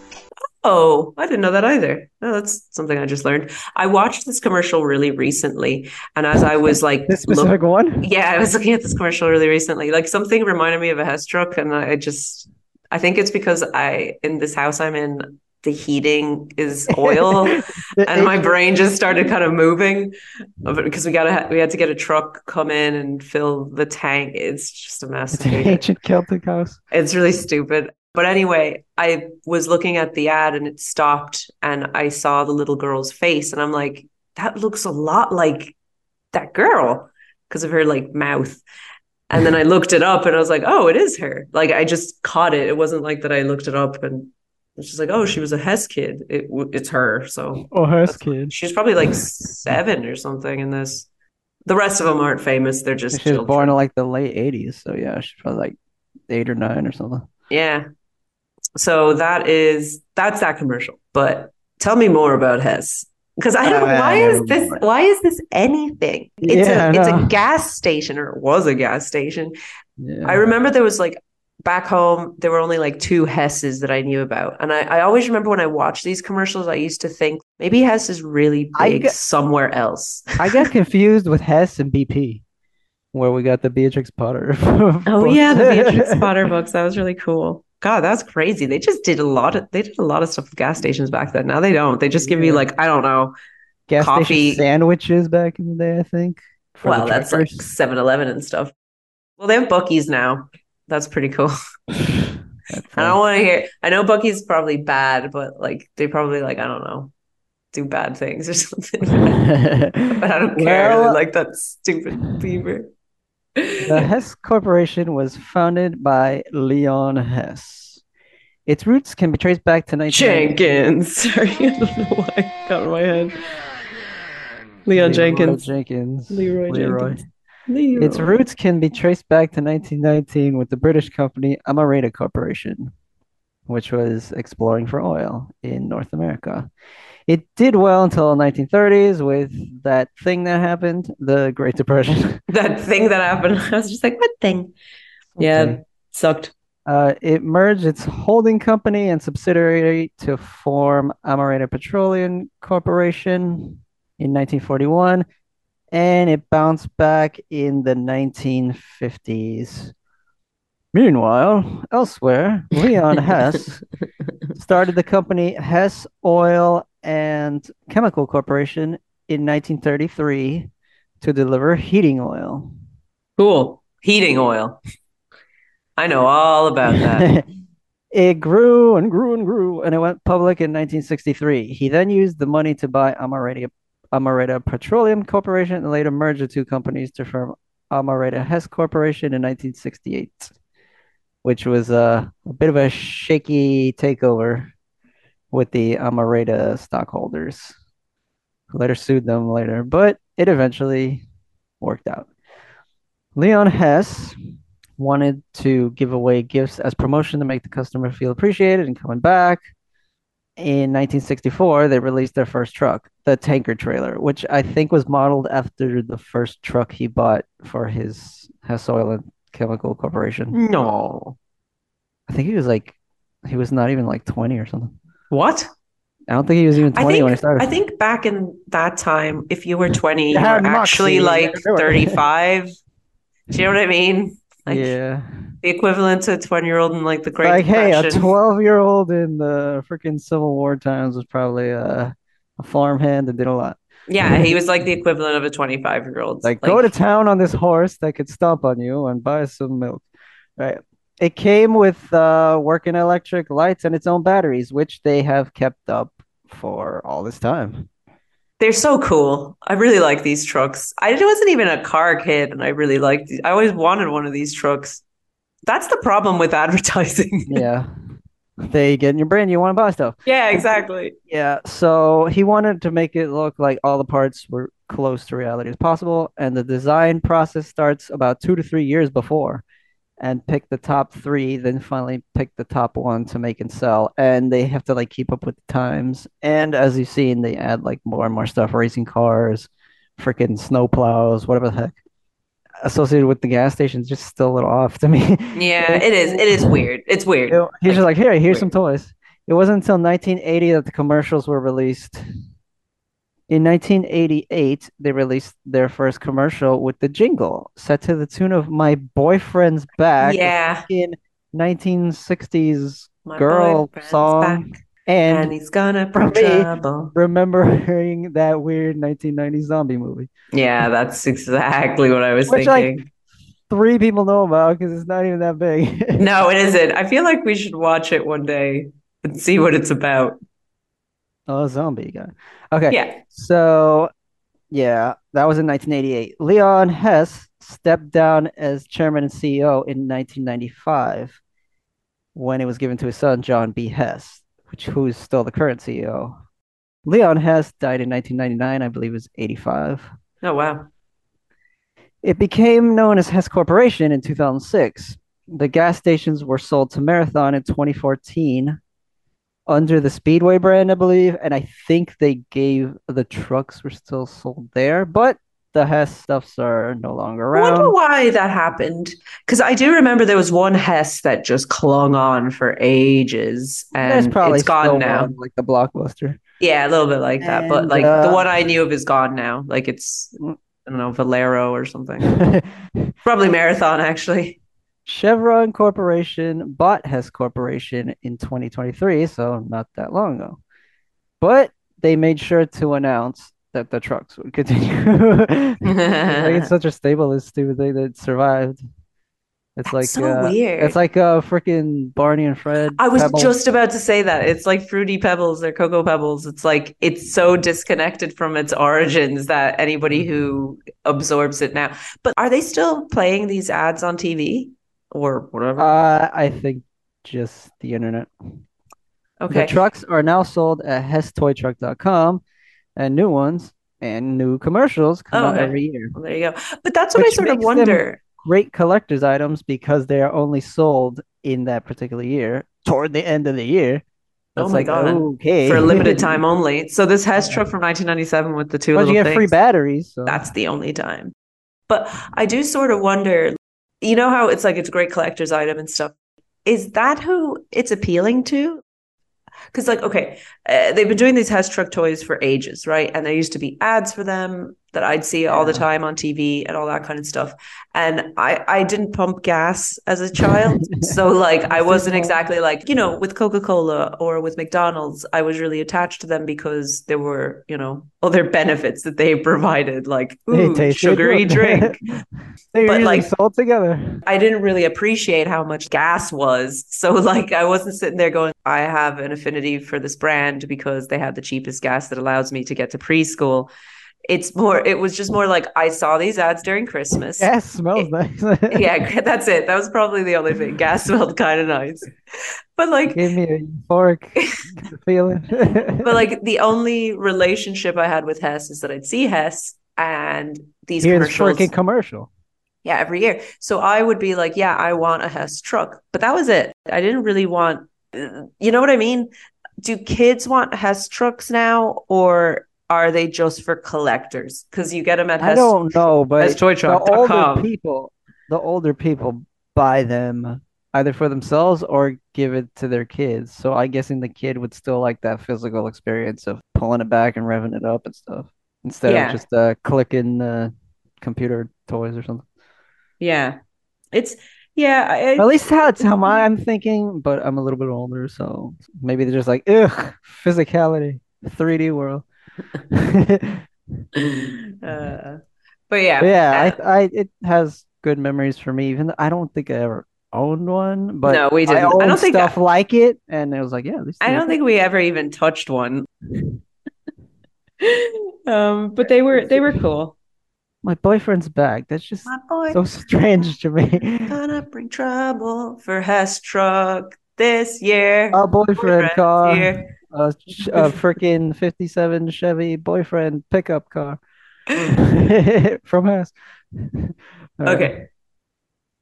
Oh, I didn't know that either. Oh, that's something I just learned. I watched this commercial really recently, and as I was like, This look- specific one. yeah, I was looking at this commercial really recently. Like something reminded me of a Hess truck, and I just, I think it's because I in this house I'm in, the heating is oil, and my brain just started kind of moving because we gotta we had to get a truck come in and fill the tank. It's just a mess. It's an ancient Celtic house. It's really stupid. But anyway, I was looking at the ad and it stopped and I saw the little girl's face and I'm like, that looks a lot like that girl because of her like mouth. And then I looked it up and I was like, oh, it is her. Like I just caught it. It wasn't like that I looked it up and it's just like, oh, she was a Hess kid. It, it's her. So Oh, Hess kid. she's probably like seven or something in this. The rest of them aren't famous. They're just She was children. born in like the late '80s, so yeah, she's probably like eight or nine or something. Yeah. So that is that's that commercial. But tell me more about Hess. Because I don't Uh, why is this why is this anything? It's Yeah, I a it's a gas station or it was a gas station. Yeah. I remember there was like back home there were only like two Hesses that I knew about. And I, I always remember when I watched these commercials, I used to think maybe Hess is really big get- somewhere else. I got confused with Hess and BP, where we got the Beatrix Potter. Oh yeah, the Beatrix Potter books. That was really cool. God, that's crazy. They just did a lot of they did a lot of stuff with gas stations back then. Now they don't. They just give you Yeah. like, I don't know. gas coffee. station sandwiches back in the day. I think. Well, that's like truckers. 7-Eleven and stuff. Well, they have Buc-ee's now. That's pretty cool. I don't want to hear I know Buc-ee's probably bad, but like they probably like, I don't know, do bad things or something. but I don't care. Well- like that stupid beaver. The Hess Corporation was founded by Leon Hess. Its roots can be traced back to 1990. Jenkins. Sorry, I don't know why it got in my head. Leon Leroy Jenkins. Jenkins. Leroy Jenkins. Leroy. Its roots can be traced back to 1919 with the British company Amerada Corporation, which was exploring for oil in North America. It did well until the 1930s with that thing that happened, the Great Depression. that thing that happened. I was just like, what thing? Yeah, Okay. sucked. Uh, it merged its holding company and subsidiary to form Amerada Petroleum Corporation in 1941, and it bounced back in the 1950s. Meanwhile, elsewhere, Leon Hess started the company Hess Oil and Chemical Corporation in 1933 to deliver heating oil. Cool. Heating oil. I know all about that. it grew and grew and grew, and it went public in 1963. He then used the money to buy Amerada, Amerada Petroleum Corporation and later merged the two companies to form Amerada Hess Corporation in 1968, which was uh, a bit of a shaky takeover with the Amerada stockholders, who later sued them later, but it eventually worked out. Leon Hess wanted to give away gifts as promotion to make the customer feel appreciated and coming back. In 1964, they released their first truck, the tanker trailer, which I think was modeled after the first truck he bought for his Hess Oil and Chemical Corporation. no. I think he was like, he was not even like 20 or something. What? I don't think he was even I 20 think when he started. I think back in that time, if you were 20, you were actually like you could do it. 35. Do you know what I mean? Like yeah. The equivalent to a 20 year old in like the Great like, hey, a 12 year old in the freaking Civil War times was probably a, a farmhand that did a lot. Yeah, he was like the equivalent of a 25 year old. Like, go to town on this horse that could stomp on you and buy some milk. Right. It came with uh, working electric lights and its own batteries, which they have kept up for all this time. They're so cool. I really like these trucks. I wasn't even a car kid, and I really liked. These. I always wanted one of these trucks. That's the problem with advertising. Yeah. They get in your brain, you want to buy stuff. yeah, exactly. Yeah, so he wanted to make it look like all the parts were close to reality as possible, and the design process starts about two to three years before, and pick the top three, then finally pick the top one to make and sell, and they have to like keep up with the times. And as you've seen, they add like more and more stuff, racing cars, freaking snow plows, whatever the heck. Associated with the gas stations, just still a little off to me. Yeah, it is. It is weird. It's weird. It- he's just like, here, here's some toys. It wasn't until 1980 that the commercials were released. In 1988, they released their first commercial with the jingle set to the tune of "My Boyfriend's Back," Yeah. fucking 1960s My girl song, back, and, and he's gonna for bring me, trouble. remembering that weird 1990s zombie movie. Yeah, that's exactly what I was Which, like, thinking. Three people know about because it's not even that big. no, it isn't. I feel like we should watch it one day and see what it's about. Oh, zombie guy. Okay. Yeah. So, yeah, that was in 1988. Leon Hess stepped down as chairman and CEO in 1995 when it was given to his son, John B. Hess, which who is still the current CEO. Leon Hess died in 1999, I believe, was 85. Oh wow. It became known as Hess Corporation in 2006. The gas stations were sold to Marathon in 2014 under the Speedway brand, I believe, and I think they gave the trucks were still sold there, but the Hess stuffs are no longer I wonder why that happened. Because I do remember there was one Hess that just clung on for ages, There's and probably it's gone now. one, like the blockbuster. Yeah, a little bit like that. But like the uh, one I knew of is gone now. Like it's I don't know Valero or something. Probably Marathon actually. Chevron Corporation bought Hess Corporation in 2023, so not that long ago. But they made sure to announce that the trucks would continue. like it's such a stable, stupid thing that survived. It's like so uh, weird. It's like uh freaking Barney and Fred. I was Pebbles. just about to say that. It's like fruity pebbles or cocoa pebbles. It's like it's so disconnected from its origins that anybody who absorbs it now. But are they still playing these ads on TV or whatever? Uh, I think just the internet. okay. The trucks are now sold at HessToyTruck.com, and new ones and new commercials come Oh, out every year. Well, there you go. But that's what Which I sort of wonder. Great collector's items because they are only sold in that particular year, toward the end of the year. Oh my like, god! okay. For a limited time only. So this Hess truck from 1997 with the two you little get free batteries. So. That's the only time. But I do sort of wonder. You know how it's like it's a great collector's item and stuff. Is that who it's appealing to? Because like okay, uh, they've been doing these Hess truck toys for ages, right? And there used to be ads for them that I'd see all the time on TV and all that kind of stuff. And I I didn't pump gas as a child, so like I wasn't exactly like you know with Coca Cola or with McDonald's. I was really attached to them because there were you know other benefits that they provided, like ooh, sugary drink. They're but, usually like- sold together. I didn't really appreciate how much gas was. So like I wasn't sitting there going, I have an affinity for this brand because they have the cheapest gas that allows me to get to preschool. It's more it was just more like I saw these ads during Christmas. Gas smells nice. Yeah, that's it. That was probably the only thing. Gas smelled kind of nice. But like Gave me a euphoric feeling. but like the only relationship I had with Hess is that I'd see Hess and these Here's commercials. freaking commercial. Yeah, every year. So I would be like, yeah, I want a Hess truck. But that was it. I didn't really want, uh, you know what I mean? Do kids want Hess trucks now or are they just for collectors? Because you get them at I Hess. don't know, but the HessToyTruck.com. older people, the older people buy them either for themselves or give it to their kids. So I'm guessing the kid would still like that physical experience of pulling it back and revving it up and stuff instead Yeah. of just uh, clicking uh, computer toys or something. Yeah. It's Yeah, I, At least that's how my, I'm thinking, but I'm a little bit older, so maybe they're just like, ugh, physicality, 3D world. uh, but yeah, But yeah, uh, I, I, it has good memories for me. Even though I don't think I ever owned one, but No, we I didn't. I owned don't think stuff I- like it, and it was like, yeah, I don't think we ever even touched one. um, but they were they were cool. my boyfriend's back. That's just so strange to me. gonna bring trouble for Hess truck this year. A boyfriend car, here. A, a freaking '57 Chevy boyfriend pickup car from us. Okay.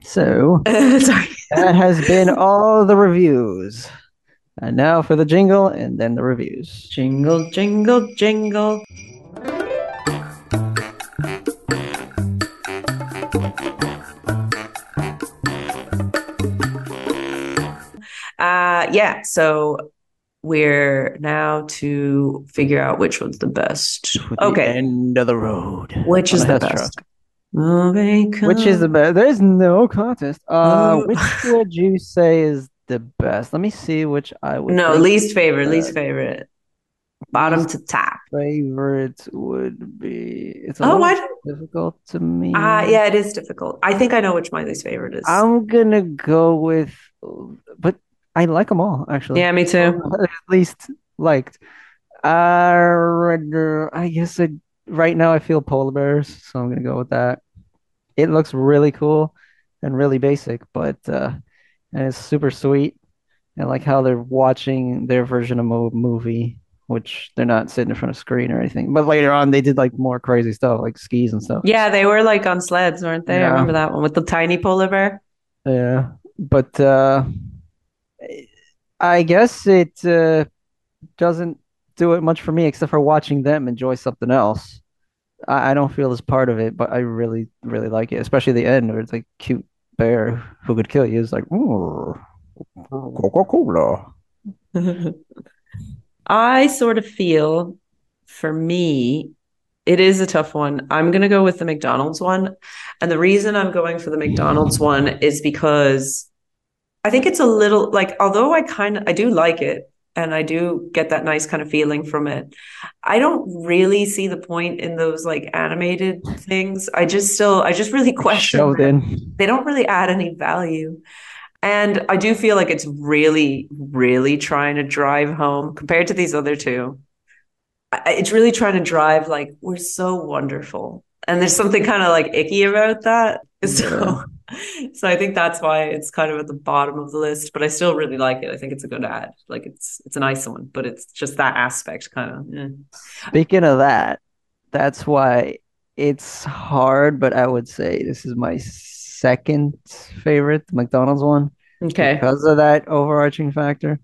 So Sorry. that has been all the reviews. And now for the jingle and then the reviews. Jingle, jingle, jingle. Uh yeah, so we're now to figure out which one's the best. The Okay. end of the road. Which is the best? truck. Which is the best? There's no contest. Uh, Oh. which would you say is the best? Let me see which I would. No, least favorite, least favorite. Bottom to top. favorite would be. It's a Oh, don't- difficult to me. Uh yeah, it is difficult. I think I know which my least favorite is. I'm gonna go with, but I like them all actually. yeah, me too. At least liked. Uh, I guess I, right now I feel polar bears, so I'm gonna go with that. It looks really cool and really basic, but uh, and it's super sweet. And like how they're watching their version of a movie, which they're not sitting in front of a screen or anything. But later on, they did like more crazy stuff, like skis and stuff. Yeah, they were like on sleds, weren't they? I remember that one with the tiny polar bear. Yeah, but uh, I guess it uh, doesn't do it much for me except for watching them enjoy something else. I, I don't feel as part of it, but I really, really like it, especially the end where it's like cute bear who could kill you. is like, ooh, Coca-Cola. I sort of feel for me, it is a tough one. I'm going to go with the McDonald's one. And the reason I'm going for the McDonald's one is because I think it's a little like, although I kind of, I do like it and I do get that nice kind of feeling from it. I don't really see the point in those like animated things. I just still, I just really question Shoved them they don't really add any value. And I do feel like it's really, really trying to drive home compared to these other two. It's really trying to drive like we're so wonderful, and there's something kind of like icky about that. So, so I think that's why it's kind of at the bottom of the list. But I still really like it. I think it's a good ad. Like it's it's a nice one, but it's just that aspect kind of. eh. Speaking of that, that's why it's hard, but I would say this is my second favorite, the McDonald's one. Okay. because of that overarching factor.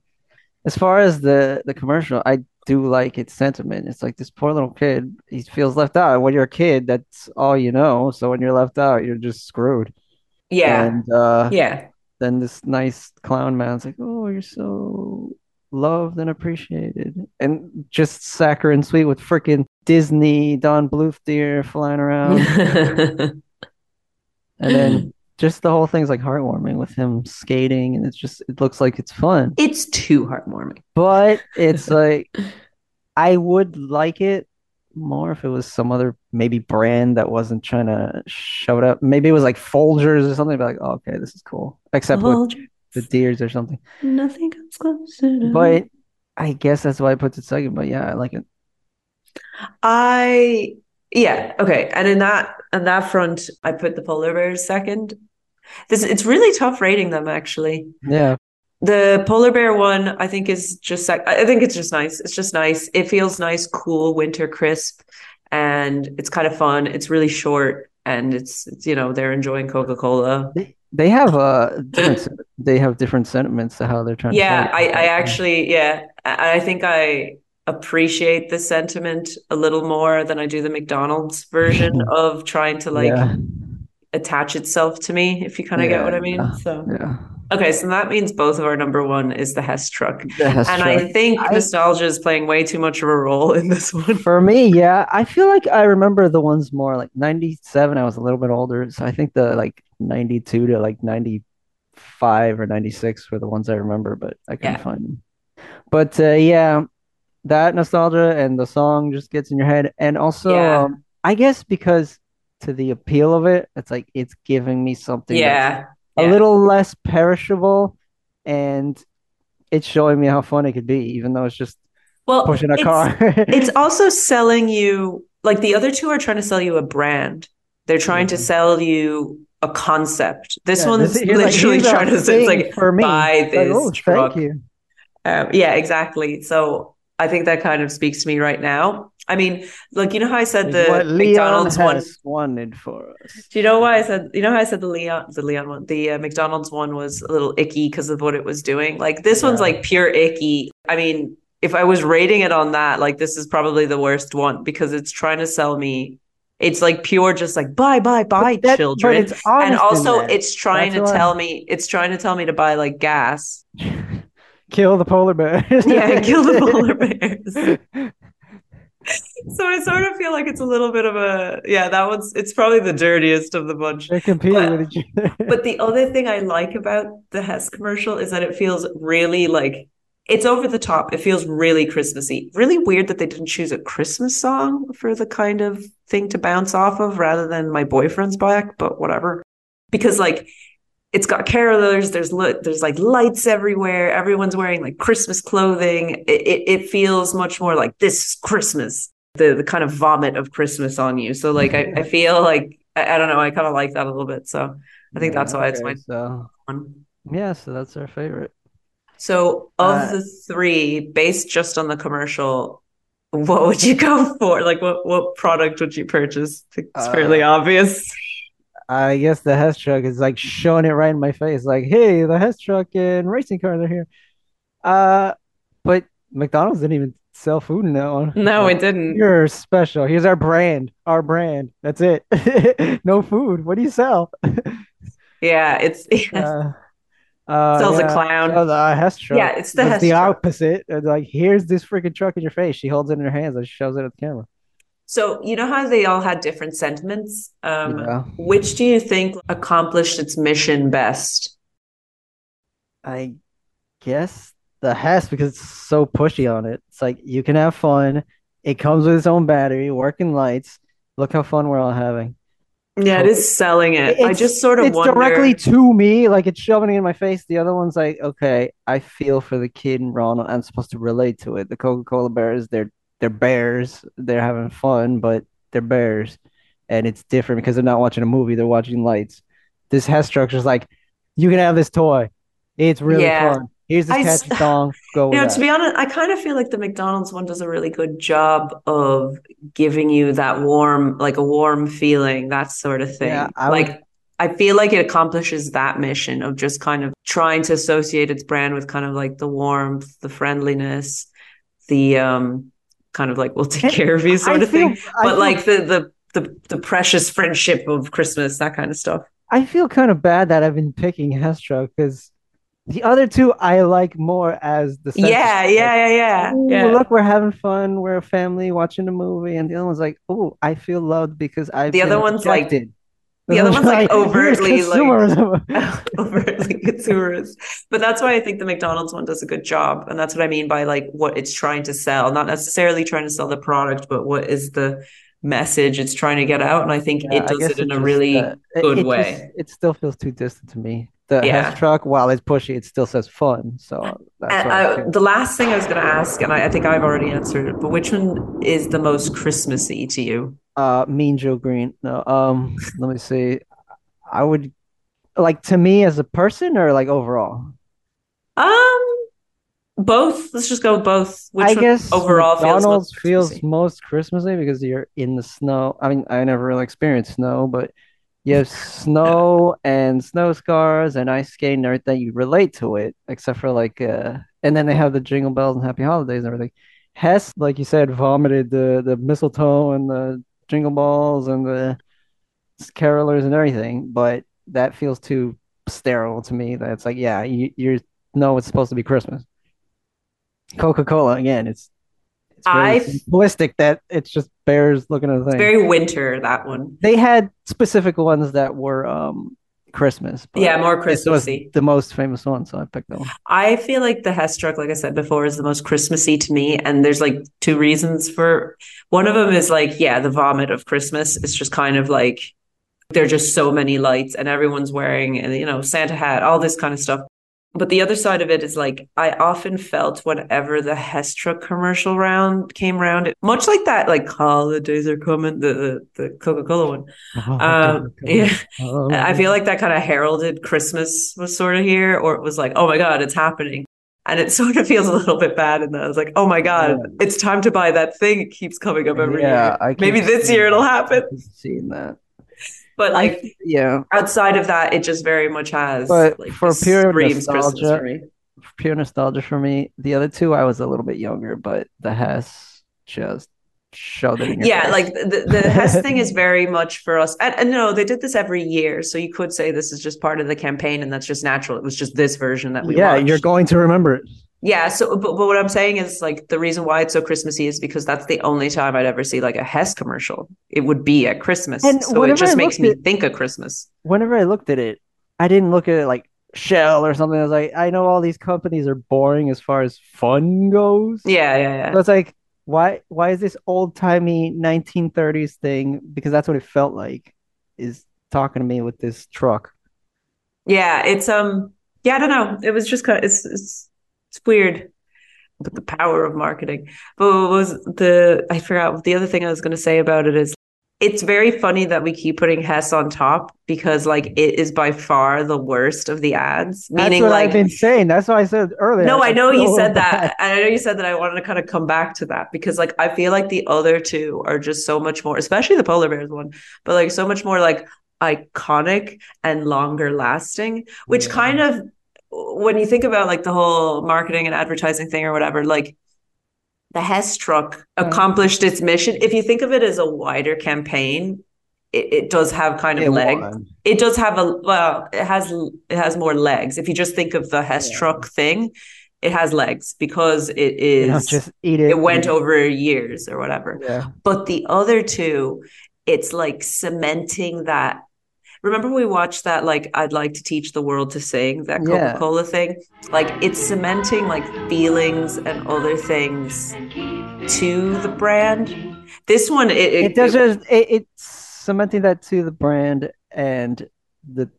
As far as the the commercial, I do like its sentiment. It's like this poor little kid, he feels left out. When you're a kid, that's all you know. So when you're left out, you're just screwed. Yeah. And uh, Yeah. then this nice clown man's like, "Oh, you're so loved and appreciated," and just saccharine sweet with freaking Disney Don Bluth deer flying around, and then just the whole thing's like heartwarming with him skating, and it's just it looks like it's fun. it's too heartwarming. But it's like I would like it more if it was some other maybe brand that wasn't trying to show it up. Maybe it was like Folgers or something. Be like, oh, okay, this is cool. Except with the deers or something. Nothing comes closer to But I guess that's why I put it second. But yeah, I like it. I yeah, okay. And in that on that front, I put the polar bears second. This it's really tough rating them actually. Yeah, The polar bear one, I think is just sec- I think it's just nice. It's just nice. It feels nice, cool, winter crisp, and it's kind of fun. It's really short, and it's, it's you know they're enjoying Coca Cola. they have uh different. they have different sentiments to how they're trying. Yeah, to I. I actually, yeah, I I think I appreciate the sentiment a little more than I do the McDonald's version of trying to like yeah, attach itself to me, if you kind of get what I mean. Yeah. So, yeah. Okay, so that means both of our number one is the Hess truck. The Hess and truck. I think I- nostalgia is playing way too much of a role in this one. For me, yeah, I feel like I remember the ones more like 97. I was a little bit older, so I think the like 92 to like 95 or 96 were the ones I remember, but I couldn't Yeah. find them. But uh, yeah, that nostalgia and the song just gets in your head. And also, Yeah. um, I guess because to the appeal of it, it's like it's giving me something that's Yeah. a little less perishable and it's showing me how fun it could be, even though it's just Well, pushing a it's- car. it's also selling you like the other two are trying to sell you a brand. They're trying to sell you a concept. This Yeah, one's this- he's like, literally trying to say it's like for me." buy It's like, this "Oh, truck. thank you. Um, yeah, exactly. So I think that kind of speaks to me right now. I mean, like you know how I said the what Leon McDonald's one. wanted for us. Do you know why I said? You know how I said the Leon, the Leon one, the uh, McDonald's one was a little icky because of what it was doing. Like this one's like pure icky. I mean, if I was rating it on that, like this is probably the worst one because it's trying to sell me. It's like pure, just like buy, buy, buy, that- children, and also it's trying That's to tell me, it's trying to tell me to buy like gas. Kill the polar bears. Yeah, kill the polar bears. So I sort of feel like it's a little bit of a yeah. That one's it's probably the dirtiest of the bunch. They're competing with each other. But the other thing I like about the Hess commercial is that it feels really like it's over the top. It feels really Christmassy. Really weird that they didn't choose a Christmas song for the kind of thing to bounce off of rather than My Boyfriend's Back, but whatever. Because like it's got carolers, there's lit, there's like lights everywhere, everyone's wearing like Christmas clothing. It, it it feels much more like this is Christmas. The the kind of vomit of Christmas on you. So like I, I feel like I, I don't know, I kind of like that a little bit. So I think that's why it's my so one. yeah, so that's our favorite. So, of Uh, the three, based just on the commercial, what would you go for? Like, what what product would you purchase? It's fairly Uh, obvious. I guess the Hess truck is like showing it right in my face, like, hey, the Hess truck and racing cars are here. Uh, but McDonald's didn't even sell food in that one. No, Like, it didn't. You're special. Here's our brand. Our brand. That's it. No food. What do you sell? Yeah, it's Uh, uh, Sells a yeah, clown. sells a Hess truck. Yeah, it's the That's Hess the truck. opposite. It's like, here's this freaking truck in your face. She holds it in her hands and she shows it at the camera. So you know how they all had different sentiments. Um, Yeah. which do you think accomplished its mission best? I guess the Hess because it's so pushy on it. It's like you can have fun. It comes with its own battery, working lights. Look how fun we're all having. Yeah, it is selling it. I just sort of it's wonder. directly to me, like it's shoving it in my face. The other one's like, okay, I feel for the kid and Ronald. I'm supposed to relate to it. The Coca-Cola bears, they're they're bears. They're having fun, but they're bears, and it's different because they're not watching a movie. They're watching lights. This Hess structure's like, you can have this toy. It's really Yeah. fun. Here's this I catchy song. Go with You know, that. to be honest, I kind of feel like the McDonald's one does a really good job of giving you that warm, like a warm feeling, that sort of thing. Yeah, I like, would- I feel like it accomplishes that mission of just kind of trying to associate its brand with kind of like the warmth, the friendliness, the um, kind of like we'll take care of you sort I of thing. feel- I But feel- like the the the the precious friendship of Christmas, that kind of stuff. I feel kind of bad that I've been picking Hess truck because the other two I like more as the Yeah, like, yeah, yeah, yeah, "Ooh, yeah. look, we're having fun. We're a family watching a movie, and the other one's like, "Oh, I feel loved because I've The other one's like- rejected." The other one's like "Here's overtly like overtly consumerist. But that's why I think the McDonald's one does a good job. And that's what I mean by like what it's trying to sell, not necessarily trying to sell the product, but what is the message it's trying to get out. And I think Yeah, it does it in a really uh, it- good it way. just- it still feels too distant to me. The Yeah. Truck, while it's pushy, it still says fun. So I uh, the last thing I was going to ask, and I, I think I've already answered it, but which one is the most Christmassy to you? Uh, Mean Joe Greene. No, um, let me see. I would like to me as a person or like overall. Um, both. Let's just go with both. Which I one guess overall feels McDonald's most feels most Christmassy because you're in the snow. I mean, I never really experienced snow, but you have snow and snow scars and ice skating and everything. You relate to it, except for like, uh, and then they have the jingle bells and happy holidays and everything. Hess, like you said, vomited the the mistletoe and the jingle balls and the carolers and everything, but that feels too sterile to me. That's like, yeah, you you know it's supposed to be Christmas. Coca-Cola again, it's it's very I- simplistic that it's just bears looking at the thing. very winter, that one. They had specific ones that were um Christmas. but Yeah, more This was Christmassy. the most famous one, so I picked that one. I feel like the Hess truck, like I said before, is the most Christmassy to me. And there's like two reasons for one of them is like, yeah, the vomit of Christmas. It's just kind of like there are just so many lights and everyone's wearing and you know, Santa hat, all this kind of stuff. But the other side of it is like I often felt whenever the Hess truck commercial round came round, much like that, like holidays are coming, the the, the Coca Cola one. Um, yeah, I feel like that kind of heralded Christmas was sort of here, or it was like, oh my God, it's happening. And it sort of feels a little bit bad in that. I was like, oh my God, it's time to buy that thing. It keeps coming up every Yeah, year. Maybe this year it'll happen. Seeing that, But like yeah. outside of that, it just very much has But like for pure nostalgia, for me. pure nostalgia for me. The other two, I was a little bit younger, but the Hess just showed it Yeah, face. like the, the Hess thing is very much for us. And, and no, they did this every year. So you could say this is just part of the campaign and that's just natural. It was just this version that we yeah, watched. you're going to remember it. Yeah, so but, but what I'm saying is like the reason why it's so Christmassy is because that's the only time I'd ever see like a Hess commercial. It would be at Christmas. And so it just I makes me at- think of Christmas. Whenever I looked at it, I didn't look at it like Shell or something. I was like, I know all these companies are boring as far as fun goes. Yeah, yeah, yeah. So it's like, why why is this old timey 1930s thing? Because that's what it felt like. Is talking to me with this truck. Yeah, it's um yeah, I don't know. It was just kind of it's it's it's weird but the power of marketing. But what was the I forgot the other thing I was going to say about it is it's very funny that we keep putting Hess on top because like it is by far the worst of the ads. That's Meaning like I've been saying. That's what I said earlier. No, I know feel you said bad. that. And I know you said that I wanted to kind of come back to that because like I feel like the other two are just so much more, especially the polar bears one, but like so much more like iconic and longer lasting, which kind of when you think about like the whole marketing and advertising thing or whatever, like the Hess truck accomplished its mission. If you think of it as a wider campaign, it, it does have kind of It legs. won. It does have a well, it has it has more legs. If you just think of the Hess truck thing, it has legs because it is just eat it. it went over years or whatever. Yeah. But the other two, it's like cementing that. Remember we watched that like I'd like to teach the world to sing that Coca-Cola thing? Like it's cementing like feelings and other things to the brand. This one it, it, It does just it, it's cementing that to the brand and the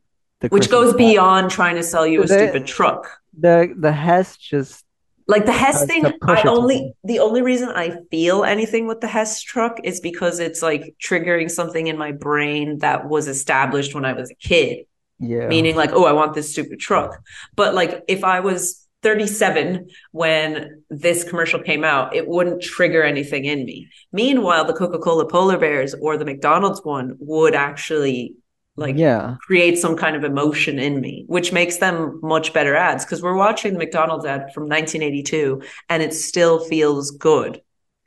the which Christmas goes beyond trying to sell you a The- stupid truck. the the Hess just Like the Hess thing, I only the only reason I feel anything with the Hess truck is because it's like triggering something in my brain that was established when I was a kid. yeah Meaning like, oh, I want this stupid truck. But like if I was 37 when this commercial came out, it wouldn't trigger anything in me. Meanwhile, the Coca-Cola Polar Bears or the McDonald's one would actually like yeah create some kind of emotion in me, which makes them much better ads. Because we're watching the McDonald's ad from 1982 and it still feels good.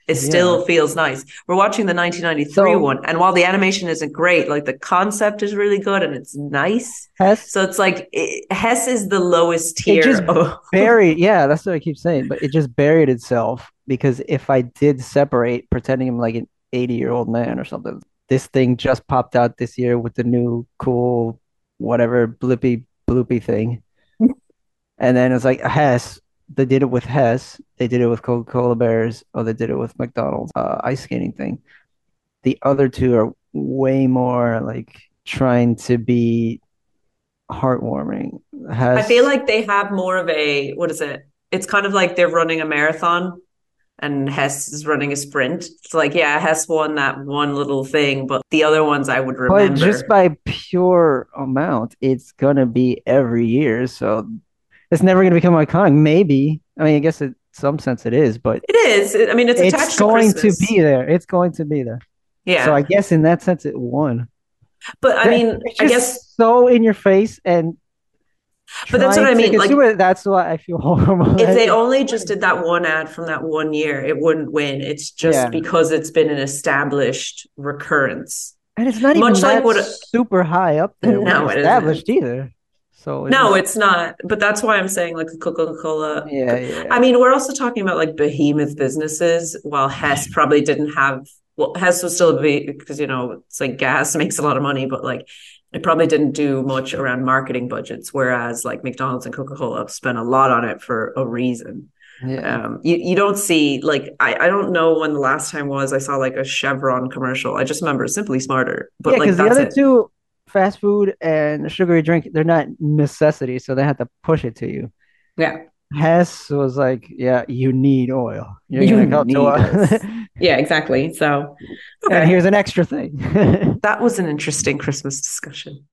It still feels nice. We're watching the 1993 So- one, and while the animation isn't great, like the concept is really good and it's nice. Hess So it's like it, Hess is the lowest it tier. just of- buried yeah that's what I keep saying but it just buried itself because if I did separate pretending I'm like an 80 year old man or something this thing just popped out this year with the new cool whatever blippy bloopy thing. And then it's like Hess they did it with Hess. They did it with Coca-Cola Bears or they did it with McDonald's uh, ice skating thing. The other two are way more like trying to be heartwarming. Hess I feel like they have more of a what is it? It's kind of like they're running a marathon and Hess is running a sprint. It's like, yeah, Hess won that one little thing, but the other ones I would remember. But just by pure amount, it's gonna be every year, so it's never gonna become iconic. Maybe. I mean, I guess in some sense it is, but it is. I mean, it's attached it's going to Christmas. be there. It's going to be there. Yeah. So I guess in that sense, it won. but I mean, I guess so in your face and. But that's what I mean, like- it, that's why I feel horrible. if they only just did that one ad from that one year, it wouldn't win. It's just Yeah. because it's been an established recurrence. and it's not even much like that what- super high up there. No, it's it isn't. established either. So No, it's not. But that's why I'm saying like Coca-Cola. yeah, yeah. I mean, we're also talking about like behemoth businesses, while Hess probably didn't have. Well, Hess was still a be because you know it's like gas makes a lot of money, but like it probably didn't do much around marketing budgets, whereas like McDonald's and Coca Cola spent a lot on it for a reason. Yeah. Um, you, you don't see like I, I don't know when the last time was I saw like a Chevron commercial. I just remember Simply Smarter, but yeah, like because the other it. two, fast food and sugary drink, they're not necessities, so they have to push it to you. Yeah. Hess was like, yeah, you need oil. You're You gonna come to need us. this. Yeah, exactly. So And okay. Uh, here's an extra thing. that was an interesting Christmas discussion.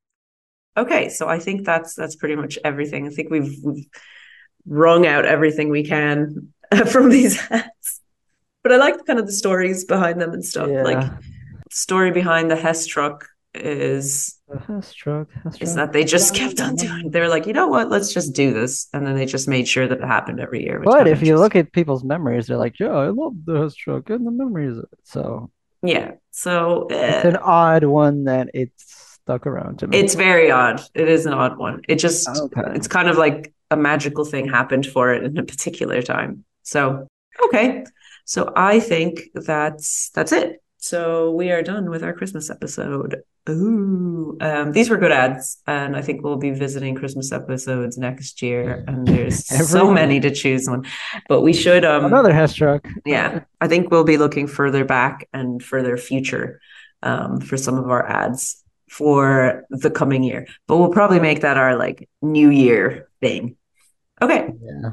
Okay, so I think that's that's pretty much everything. I think we've we've wrung out everything we can from these hats. But I like kind of the stories behind them and stuff. Yeah. Like the story behind the Hess truck is Hess truck, is truck. that they just kept on doing. it. They were like, you know what? Let's just do this, and then they just made sure that it happened every year. But if you look at people's memories, they're like, yeah, I love the Hess truck and the memories. So yeah, so it's uh, an odd one that it's stuck around to me. It's very odd. It is an odd one. It just Okay. it's kind of like a magical thing happened for it in a particular time. So okay. So I think that's that's it. So we are done with our Christmas episode. Ooh. Um, these were good ads, and I think we'll be visiting Christmas episodes next year. And there's so many to choose one. But we should um Another truck. yeah, I think we'll be looking further back and further future um, for some of our ads for the coming year. But we'll probably make that our like new year thing. Okay, Yeah.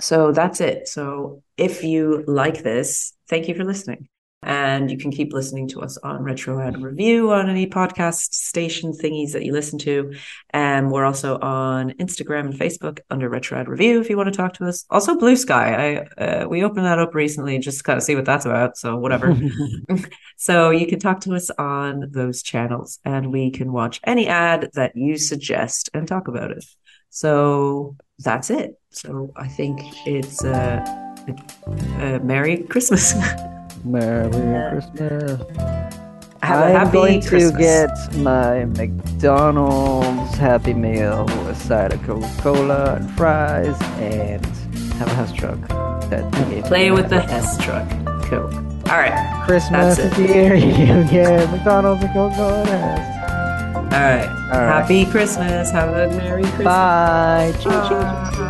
so that's it. So if you like this, thank you for listening. And you can keep listening to us on Retro Ad Review on any podcast station thingies that you listen to. And we're also on Instagram and Facebook under Retro Ad Review if you want to talk to us. Also, Blue Sky. I uh, we opened that up recently just to kind of see what that's about. So whatever. so you can talk to us on those channels, and we can watch any ad that you suggest and talk about it. So that's it. So I think it's uh, a, a Merry Christmas. Merry Christmas. Have a I'm happy going Christmas. to get my McDonald's Happy Meal with a side of Coca-Cola and fries and have a Hess truck. That Play with the Hess truck. Cool. All right. Christmas is here. You get McDonald's and Coca-Cola and. All right. All right. Happy Christmas. Have a Merry Christmas. Bye. Choo,